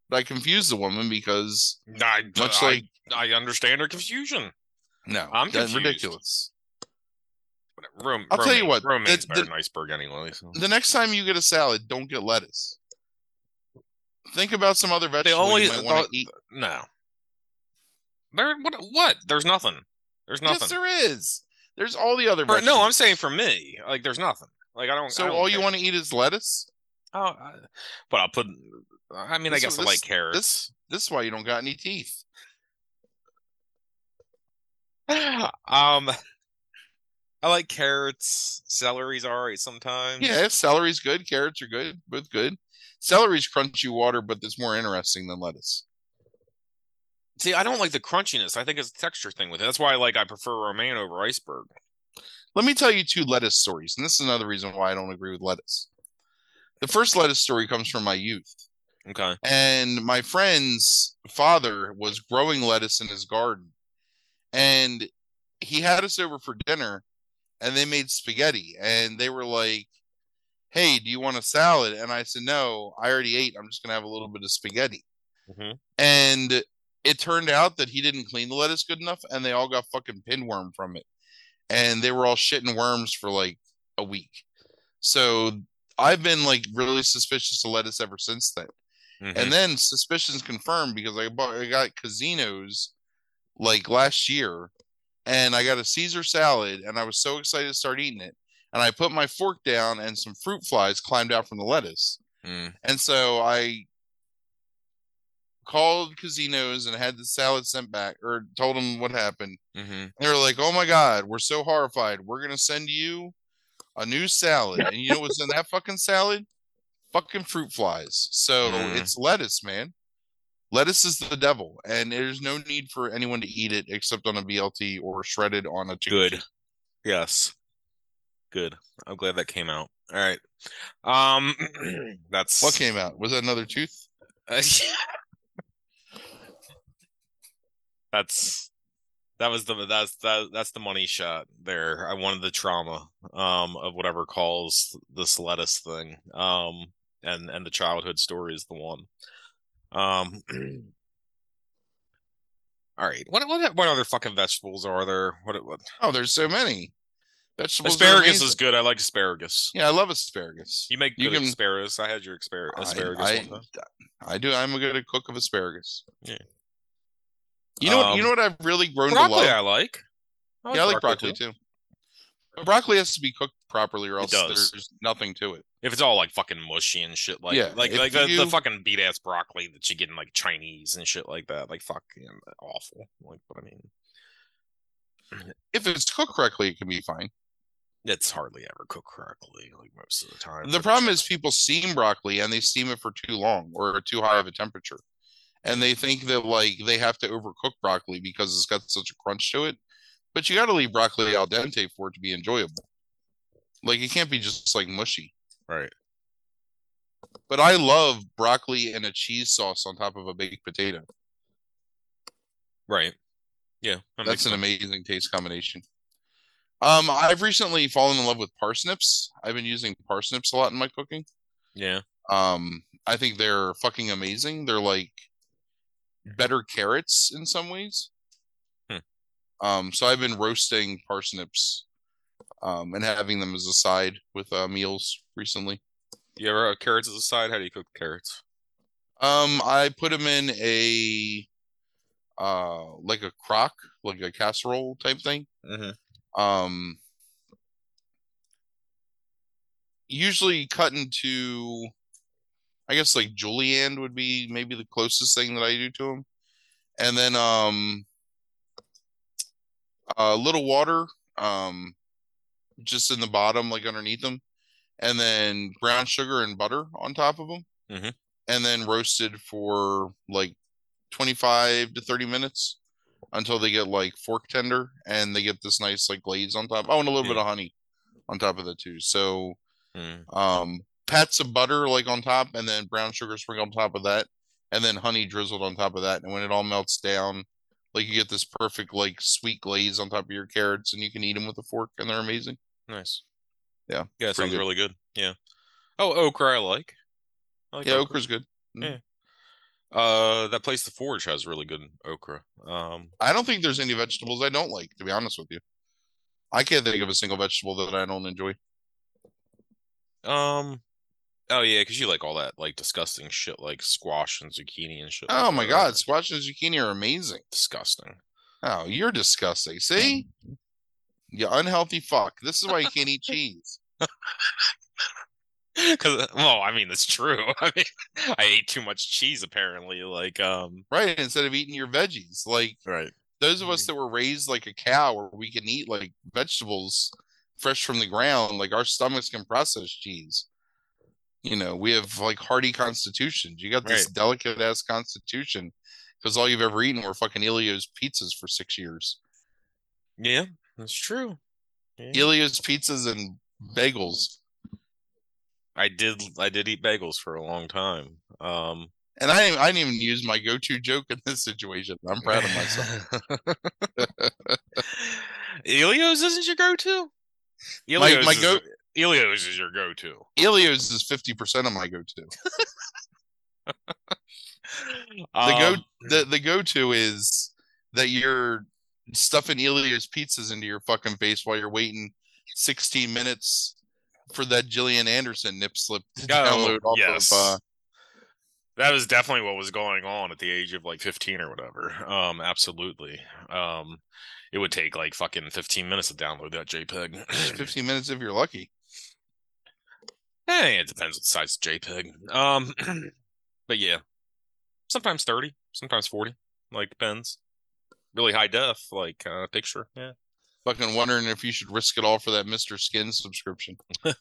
But I confused the woman because I, much I, like I understand her confusion. no, I'm that's confused. ridiculous. Rome, I'll tell you what, romaine's the- better than iceberg anyway. So. The next time you get a salad, don't get lettuce. Think about some other vegetable only you might want thought- eat. No. There, what? What? There's nothing. There's nothing. Yes, there is. There's all the other For- no, I'm saying for me, like there's nothing. Like I don't. I So don't all you want to eat is lettuce? Oh, I, but I'll put. I mean, I This- guess I like carrots. This this is why you don't got any teeth. [sighs] um, I like carrots. Celery's alright sometimes. Yeah, celery's good. Carrots are good. Both good. Celery's crunchy water, but it's more interesting than lettuce. See, I don't like the crunchiness. I think it's a texture thing with it. That's why I like. I prefer romaine over iceberg. Let me tell you two lettuce stories, and this is another reason why I don't agree with lettuce. The first lettuce story comes from my youth, Okay. and my friend's father was growing lettuce in his garden, and he had us over for dinner, and they made spaghetti, and they were like, "Hey, do you want a salad?" And I said, "No, I already ate. I'm just gonna have a little bit of spaghetti." Mhm. And it turned out that he didn't clean the lettuce good enough, and they all got fucking pinworm from it, and they were all shitting worms for like a week. So I've been like really suspicious of lettuce ever since then. Mhm. And then suspicions confirmed because I bought I got casinos like last year and I got a Caesar salad and I was so excited to start eating it. And I put my fork down and some fruit flies climbed out from the lettuce. Mm. And so I called casinos and had the salad sent back or told them what happened. Mm-hmm. They were like, "Oh my god, we're so horrified. We're gonna send you a new salad." And you know what's in that fucking salad? Fucking fruit flies. So Mm. it's lettuce, man. Lettuce is the devil, and there's no need for anyone to eat it except on a BLT or shredded on a chicken. Good. Yes. Good. I'm glad that came out. All right. Um, [clears throat] that's What came out? Was that another tooth? [laughs] that's that was the that's that that's the money shot there. I wanted the trauma um of whatever calls this lettuce thing. Um and and the childhood story is the one. Um [clears throat] All right. What what what other fucking vegetables are there? What what Oh, there's so many. Vegetables. asparagus is good. I like asparagus. Yeah, I love asparagus. You make You good can- asparagus. I had your aspar- asparagus I, time. I do. I'm a good cook of asparagus. Yeah. You know what? You Um, know what I've really grown Broccoli to I love. like. yeah, I like broccoli too. But broccoli has to be cooked properly, or else there's nothing to it. If it's all like fucking mushy and shit, like Yeah, like like the, the fucking beat ass broccoli that you get in like Chinese and shit like that, like fucking awful. Like, but I mean, [clears throat] If it's cooked correctly, it can be fine. it's hardly ever cooked correctly, like most of the time. The problem is people steam broccoli and they steam it for too long or too high of a temperature. And they think that like they have to overcook broccoli because it's got such a crunch to it. But you got to leave broccoli al dente for it to be enjoyable. Like it can't be just like mushy. Right. But I love broccoli and a cheese sauce on top of a baked potato. Right. Yeah, that That's an sense. amazing taste combination. Um, I've recently fallen in love with parsnips. I've been using parsnips a lot in my cooking. Yeah. Um, I think they're fucking amazing. They're like better carrots in some ways. Hmm. Um, so I've been roasting parsnips, um, and having them as a side with uh, meals recently. You ever uh, carrots as a side? How do you cook carrots? Um, I put them in a uh like a crock, like a casserole type thing. Mm-hmm. Um, usually cut into, I guess like julienne would be maybe the closest thing that I do to them, and then um, a little water, um, just in the bottom, like underneath them, and then brown sugar and butter on top of them, Mhm. and then roasted for like 25 to 30 minutes until they get like fork tender and they get this nice like glaze on top. Oh, and a little bit of honey on top of the too. So Mm. um pats of butter like on top and then brown sugar sprinkled on top of that and then honey drizzled on top of that. And when it all melts down, like you get this perfect like sweet glaze on top of your carrots and you can eat them with a fork and they're amazing. Nice. Yeah, Yeah, it sounds good. really good. Yeah. Oh, okra I like. I like Yeah, okra's good. Uh, that place, the Forge, has really good okra. Um, I don't think there's any vegetables I don't like, to be honest with you. I can't think of a single vegetable that I don't enjoy. um, oh yeah, because you like all that like disgusting shit, like squash and zucchini and shit. like Oh my that, god, squash and zucchini are amazing. disgusting. Oh, you're disgusting. See? You unhealthy fuck. This is why you can't eat [laughs] cheese. Because well, I mean, that's true. [laughs] I mean, I ate too much cheese apparently. Like, um, Right? Instead of eating your veggies. Like right. those of us that were raised like a cow where we can eat like vegetables fresh from the ground, like our stomachs can process cheese. You know, we have like hardy constitutions. You got this Right. delicate ass constitution because all you've ever eaten were fucking Ellio's pizzas for six years. Yeah, that's true. Yeah. Ellio's pizzas and bagels. I did. I did eat bagels for a long time. Um, And I didn't, I didn't even use my go-to joke in this situation. I'm proud of myself. [laughs] Ellio's isn't your go-to. My- Ellio's, my is, go- Ellio's is your go-to. Ellio's is 50% of my go-to. [laughs] The go Um, the, the go-to is that you're stuffing Ellio's pizzas into your fucking face while you're waiting 16 minutes for that Gillian Anderson nip slip to Oh, download off yes. of uh, that was definitely what was going on at the age of like 15 or whatever. Um, absolutely. Um, it would take like fucking 15 minutes to download that JPEG. 15 minutes if you're lucky. Hey, it depends what the size of JPEG. Um, [clears throat] but yeah. sometimes 30, sometimes 40. Like depends. Really high def, like uh, picture. Yeah. Fucking wondering if you should risk it all for that Mr. Skin subscription. [laughs]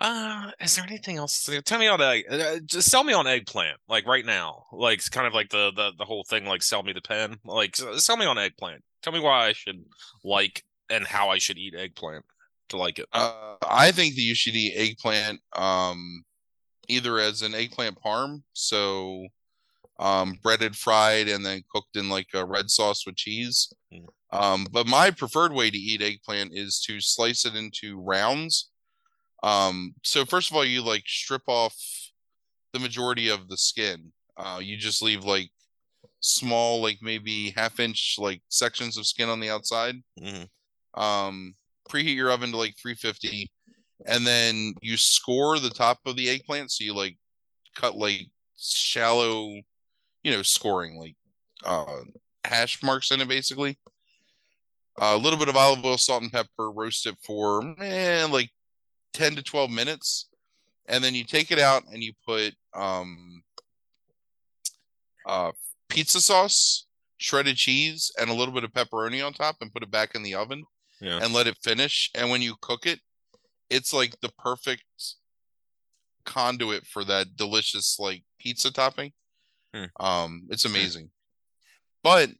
Uh, is there anything else? Tell me on egg. Uh, just sell me on eggplant, like right now. Like it's kind of like the the the whole thing, like sell me the pen. Like sell me on eggplant. Tell me why I should like and how I should eat eggplant to like it. Uh, I think that you should eat eggplant, um, either as an eggplant parm, so um, breaded, fried, and then cooked in like a red sauce with cheese. Mm. Um, but my preferred way to eat eggplant is to slice it into rounds. Um, so first of all, you like strip off the majority of the skin. Uh, you just leave like small, like maybe half inch like sections of skin on the outside. Mhm. Um, preheat your oven to like 350, and then you score the top of the eggplant. So you like cut like shallow, you know, scoring like uh hash marks in it basically. a little bit of olive oil, salt, and pepper. Roast it for man like 10 to 12 minutes, and then you take it out and you put um uh pizza sauce, shredded cheese, and a little bit of pepperoni on top, and put it back in the oven Yeah. and let it finish. And when you cook it, it's like the perfect conduit for that delicious like pizza topping. Hmm. Um, it's amazing. But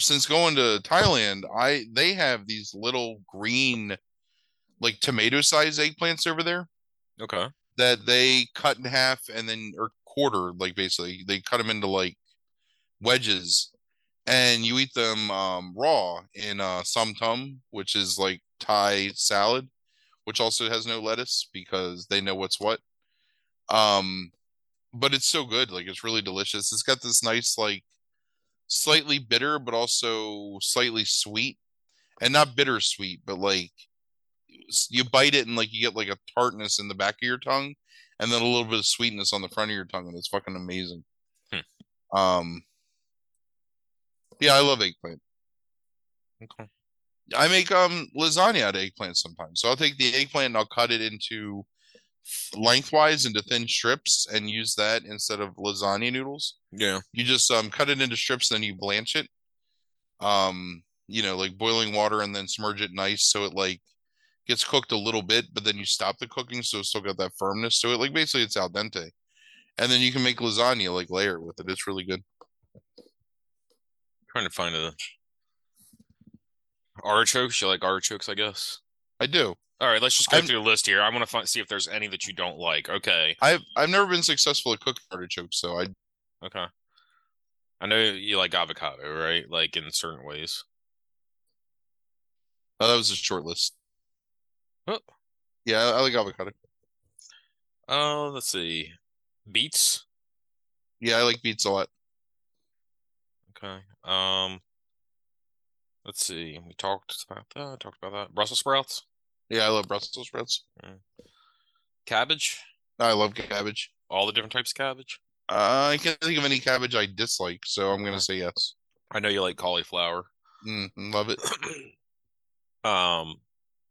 since going to Thailand, I they have these little green, like tomato sized eggplants over there Okay. that they cut in half and then or quarter, like basically they cut them into like wedges, and you eat them um, raw in uh, som tum, which is like Thai salad, which also has no lettuce because they know what's what. Um, but it's so good, like it's really delicious. It's got this nice like slightly bitter, but also slightly sweet, and not bittersweet, but like you bite it and like you get like a tartness in the back of your tongue and then a little bit of sweetness on the front of your tongue and it's fucking amazing Hmm. um yeah i love eggplant Okay. i make um lasagna out of eggplant sometimes so i'll take the eggplant and i'll cut it into lengthwise into thin strips and use that instead of lasagna noodles Yeah. you just um cut it into strips then you blanch it um you know like boiling water and then submerge it nice so it like gets cooked a little bit but then you stop the cooking so it's still got that firmness to it like basically it's al dente and then you can make lasagna like layer with it it's really good trying to find a artichokes. You like artichokes, I guess. i do All right, let's just go I'm- through the list here. I want to find, see if there's any that you don't like. Okay. i've i've never been successful at cooking artichokes so i Okay. I know you like avocado, right? Like in certain ways. oh, that was a short list Oh. yeah I, I like avocado Oh, let's see. Beets. yeah i like beets a lot Okay. Um, let's see. We talked about that. Talked about that. Brussels sprouts. Yeah i love brussels sprouts Cabbage. i love cabbage All the different types of cabbage. uh, i can't think of any cabbage i dislike so i'm gonna say yes I know you like cauliflower. mm, love it [clears throat] um,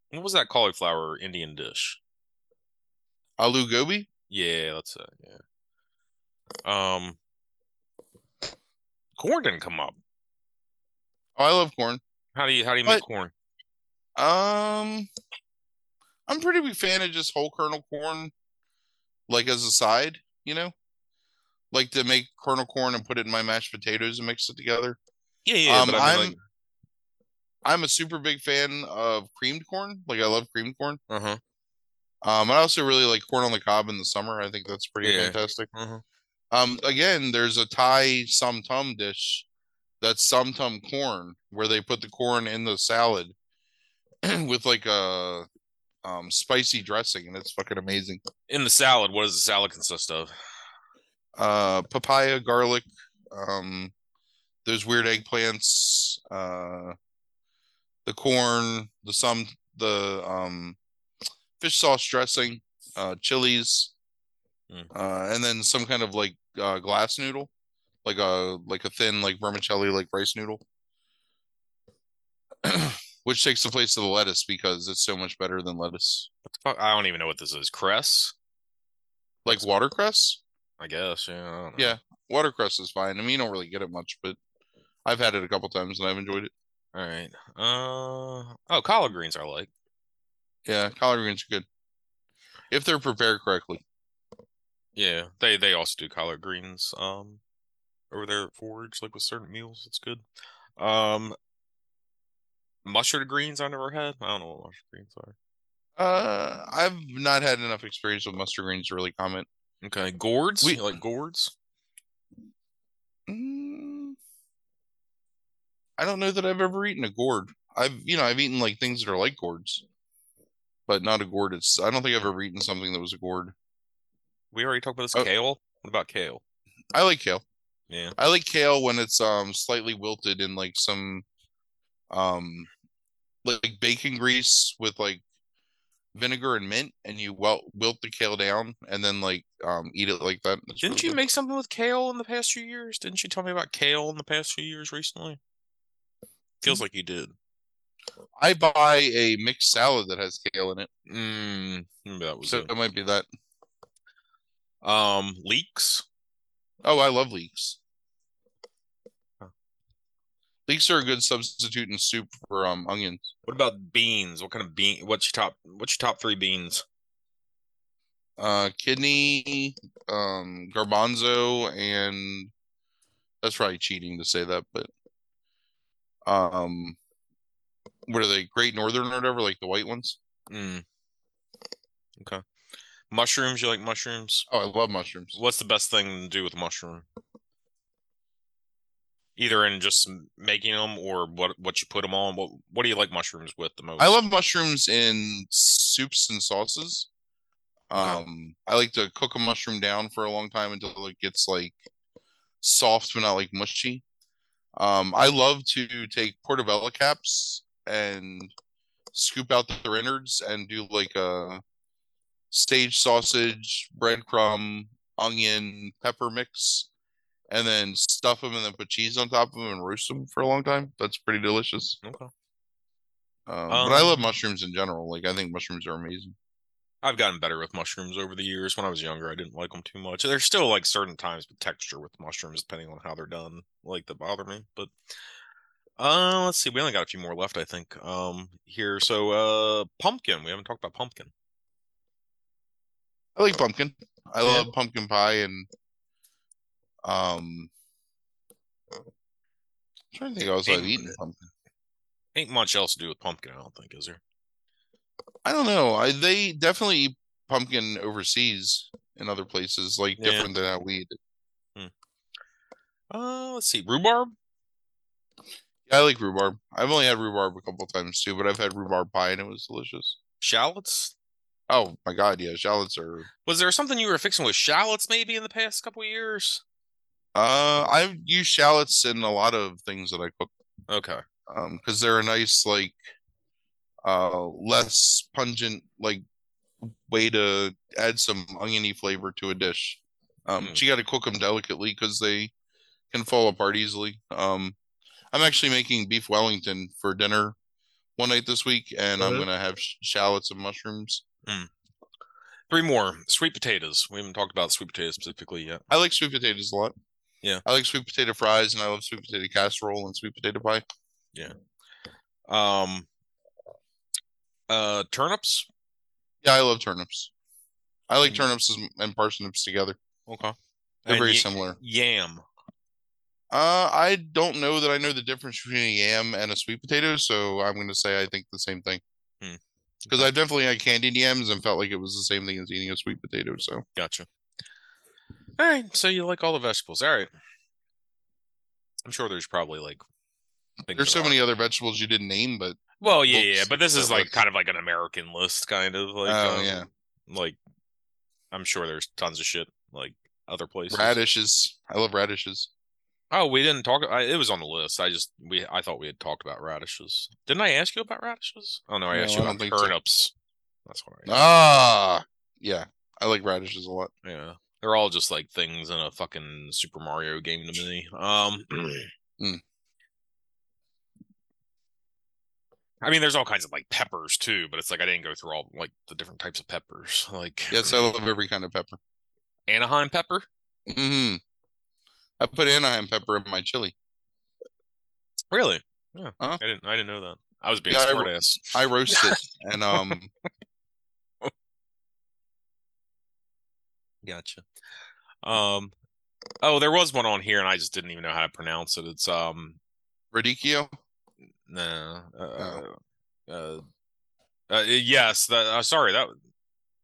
what was that cauliflower Indian dish? aloo gobi Yeah, that's it. Yeah. Um, corn didn't come up. oh, i love corn How do you how do you make corn? Um, I'm pretty big fan of just whole kernel corn, like as a side, you know, like to make kernel corn and put it in my mashed potatoes and mix it together. Yeah, yeah. Um, I mean, I'm- like, I'm a super big fan of creamed corn. Like I love creamed corn. uh huh, Um, I also really like corn on the cob in the summer. I think that's pretty Yeah. fantastic. uh huh. Um, again, there's a Thai som tum dish that's som tum corn where they put the corn in the salad [clears throat] with like a um spicy dressing and it's fucking amazing. In the salad, what does the salad consist of? uh papaya garlic um those weird eggplants uh the corn the some the um fish sauce dressing uh chilies Mm. uh and then some kind of like uh glass noodle like a like a thin like vermicelli like rice noodle [clears throat] which takes the place of the lettuce because it's so much better than lettuce What the fuck? I don't even know what this is. Cress? like watercress I guess. Yeah. I don't know. Yeah. Watercress is fine. I mean, you don't really get it much, but I've had it a couple times and I've enjoyed it. All right. Uh oh, collard greens I like. Yeah, collard greens are good if they're prepared correctly. Yeah, they they also do collard greens um over there at Forage, like with certain meals. It's good. Um, mustard greens I never had. I don't know what mustard greens are. Uh, I've not had enough experience with mustard greens to really comment. Okay, gourds. We- you like gourds? Mm, I don't know that I've ever eaten a gourd. I've, you know, I've eaten like things that are like gourds, but not a gourd. It's, I don't think I've ever eaten something that was a gourd. We already talked about this. Oh. Kale. What about kale? I like kale. Yeah. I like kale when it's um slightly wilted in like some um like bacon grease with like vinegar and mint, and you wilt wilt the kale down and then like um eat it like that. It's Didn't really you good. make something with kale in the past few years? Didn't you tell me about kale in the past few years recently? Feels like you did. I buy a mixed salad that has kale in it, Mm, that was so it. it might be that. Um, leeks. Oh, I love leeks. Leeks are a good substitute in soup for um onions. What about beans? What kind of bean? What's your top? What's your top three beans? Uh, kidney, um, garbanzo, and that's probably cheating to say that, but um, what are they? Great Northern or whatever, like the white ones. Mm. Okay. Mushrooms. You like mushrooms? Oh, I love mushrooms. What's the best thing to do with mushroom? Either in just making them or what what you put them on. What what do you like mushrooms with the most? I love mushrooms in soups and sauces. Okay. Um, I like to cook a mushroom down for a long time until it gets like soft but not like mushy. Um, I love to take portobello caps and scoop out their innards and do like a stage sausage, breadcrumb, onion, pepper mix, and then stuff them and then put cheese on top of them and roast them for a long time. That's pretty delicious. Okay. Um, but I love Um, mushrooms in general. Like I think mushrooms are amazing. I've gotten better with mushrooms over the years. When I was younger, I didn't like them too much. There's still like certain times with texture with mushrooms, depending on how they're done, like that bother me. But uh, let's see. We only got a few more left, I think. Um, here. So, uh, pumpkin. We haven't talked about pumpkin. I like pumpkin. I Yeah. love pumpkin pie and um I'm trying to think else I've Ain't- eaten pumpkin. Ain't much else to do with pumpkin, I don't think, is there? I don't know. I they definitely eat pumpkin overseas in other places, like Yeah. different than how we eat it. Uh, let's see. Rhubarb. Yeah, I like rhubarb. I've only had rhubarb a couple times too, but I've had rhubarb pie and it was delicious. Shallots. Oh my god, yeah, shallots are Was there something you were fixing with shallots maybe in the past couple of years? Uh I've used shallots in a lot of things that I cook. Okay. um because they're a nice like uh less pungent like way to add some oniony flavor to a dish um Mm. but you got to cook them delicately because they can fall apart easily um i'm actually making beef wellington for dinner one night this week and i'm Uh-huh. gonna have sh- shallots and mushrooms Three more. Sweet potatoes. We haven't talked about sweet potatoes specifically yet. i like sweet potatoes a lot Yeah. i like sweet potato fries and i love sweet potato casserole and sweet potato pie Yeah. Um, uh, turnips. yeah i love turnips i like Mm. turnips and- and parsnips together Okay. they're And very ya- similar Yam. Uh, I don't know that I know the difference between a yam and a sweet potato, so I'm going to say I think the same thing. Hmm. Because I definitely had candied yams and felt like it was the same thing as eating a sweet potato. So Gotcha. All right. So you like all the vegetables. All right. I'm sure there's probably like. there's so many other vegetables you didn't name, but Well, yeah, yeah, but this is like list. kind of like an American list, kind of like. Oh, um, yeah. Like, I'm sure there's tons of shit like other places. radishes. I love radishes. Oh, we didn't talk. I, it was on the list. I just we I thought we had talked about radishes. Didn't I ask you about radishes? Oh no, I No, asked I you don't about think so. turnips. That's what I. asked. Ah, yeah, I like radishes a lot. Yeah, they're all just like things in a fucking Super Mario game to me. Um, Hmm. [clears throat] I mean, there's all kinds of like peppers too, but it's like I didn't go through all like the different types of peppers. Like Yes, I love every kind of pepper. Anaheim pepper. hmm I put Anaheim pepper in my chili. Really? Yeah. Huh? I didn't. I didn't know that. I was being Yeah, I- smart ass. I roast it [laughs] and um Gotcha. Um. Oh, there was one on here, and I just didn't even know how to pronounce it. It's um. radicchio. No. Uh, Oh. uh, uh, yes. That. Uh, sorry. That.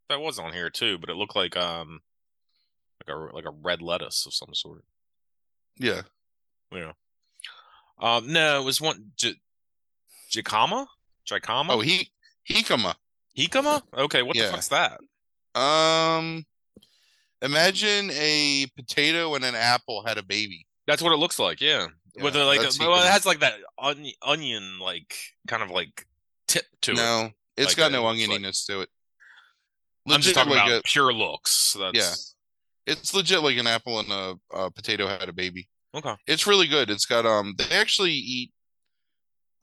That was on here too, but it looked like um. Like a like a red lettuce of some sort. Yeah. Yeah. Um. No, it was one. J- Jicama. Jicama. Oh, he jicama. Hikama. Okay. What Yeah. the fuck's that? Um, imagine a potato and an apple had a baby. That's what it looks like. Yeah. With a, like, that's well, it has like that onion, onion, like kind of like tip to it. No, it's Like got a- no it's like- onioniness to it. I'm just talking like about a, pure looks. That's Yeah. it's legit like an apple and a, a potato had a baby. okay. It's really good. It's got um they actually eat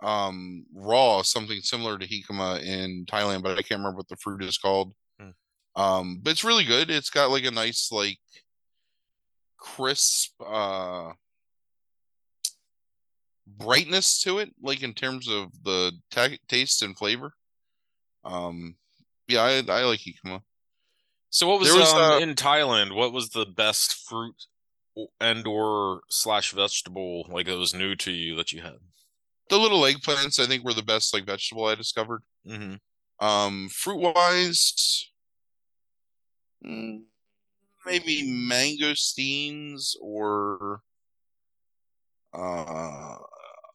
um raw something similar to hikama in Thailand, but I can't remember what the fruit is called. Um, but it's really good. It's got like a nice like crisp uh brightness to it, like in terms of the ta- taste and flavor. Um, yeah, I I like jicama. So what was, was, um, uh, in Thailand? What was the best fruit and or slash vegetable like that was new to you that you had? The little eggplants, I think, were the best like vegetable I discovered. Mm-hmm. Um, fruit wise, maybe mangosteens or uh,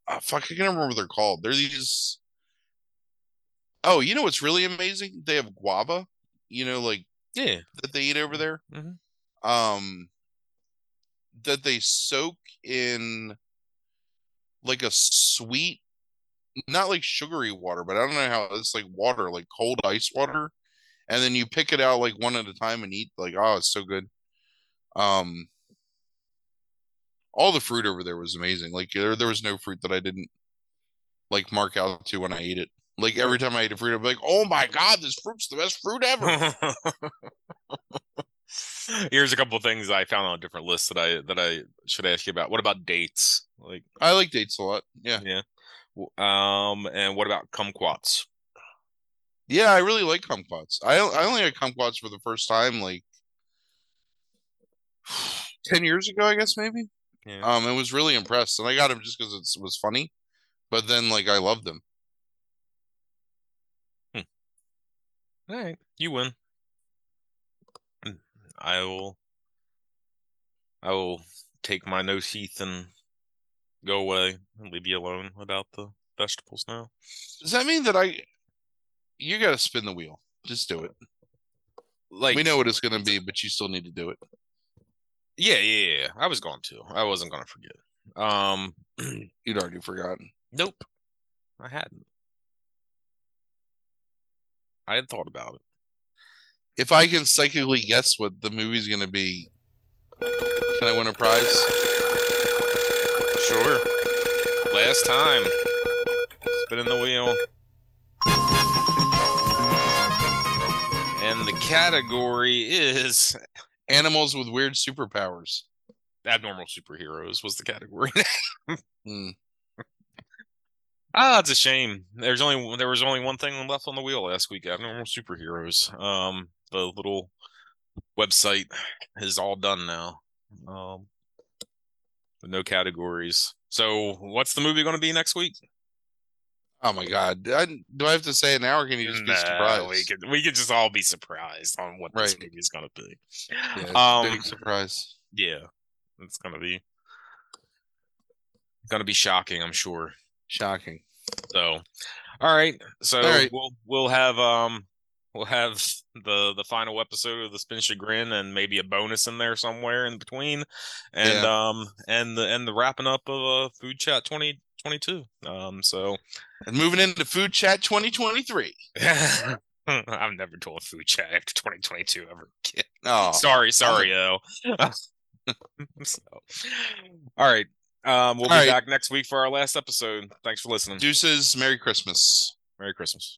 ah, fuck, I can't remember what they're called. They're these. Oh, you know what's really amazing? They have guava. You know, like Yeah. that they eat over there. Mhm. Um, that they soak in like a sweet, not like sugary water, but I don't know how it's like water, like cold ice water, and then you pick it out like one at a time and eat. Like, oh, it's so good. Um, all the fruit over there was amazing. Like there, there was no fruit that I didn't like mark out to when I ate it. Like every time I ate a fruit, I'd be like, "Oh my god, this fruit's the best fruit ever." [laughs] Here's a couple of things I found on a different list that I that I should ask you about. What about dates? Like, I like dates a lot. Yeah, yeah. Um, and what about kumquats? Yeah, I really like kumquats. I I only had kumquats for the first time like [sighs] ten years ago, I guess maybe. Yeah. Um, and was really impressed, and I got them just because it was funny. But then, like, I loved them. All right, you win. I will. I will take my no teeth and go away and leave you alone about the vegetables now. Does that mean that I? You got to spin the wheel. Just do it. Like we know what it's going to be, but you still need to do it. Yeah, yeah, yeah. I was going to. I wasn't going to forget. Um, [clears throat] You'd already forgotten. nope, I hadn't. I had thought about it. If I can psychically guess what the movie's going to be, can I win a prize? Sure. Last time. Spinning the wheel. And the category is Animals with weird superpowers. abnormal superheroes was the category. Hmm. [laughs] ah, it's a shame. There's only there was only one thing left on the wheel last week. Abnormal superheroes. Um, the little website is all done now. Um, with no categories. So, what's the movie going to be next week? Oh my god! I, do I have to say it now, or can you just be surprised? we could we could just all be surprised on what this Right. movie is going to be. Yeah, Um, big surprise. Yeah, it's going to be to be shocking, I'm sure. Shocking. So, all right. So All right. we'll we'll have um we'll have [laughs] the the final episode of the Spin Chagrin and maybe a bonus in there somewhere in between, and um and the and the wrapping up of uh, Food Chat 2022. Um, so And moving into Food Chat 2023. [laughs] I've never told Food Chat after 2022 ever again. Oh, Sorry, sorry, yo. [laughs] so, all right. Um, we'll be All right. back next week for our last episode. Thanks for listening. deuces. Merry Christmas. Merry Christmas.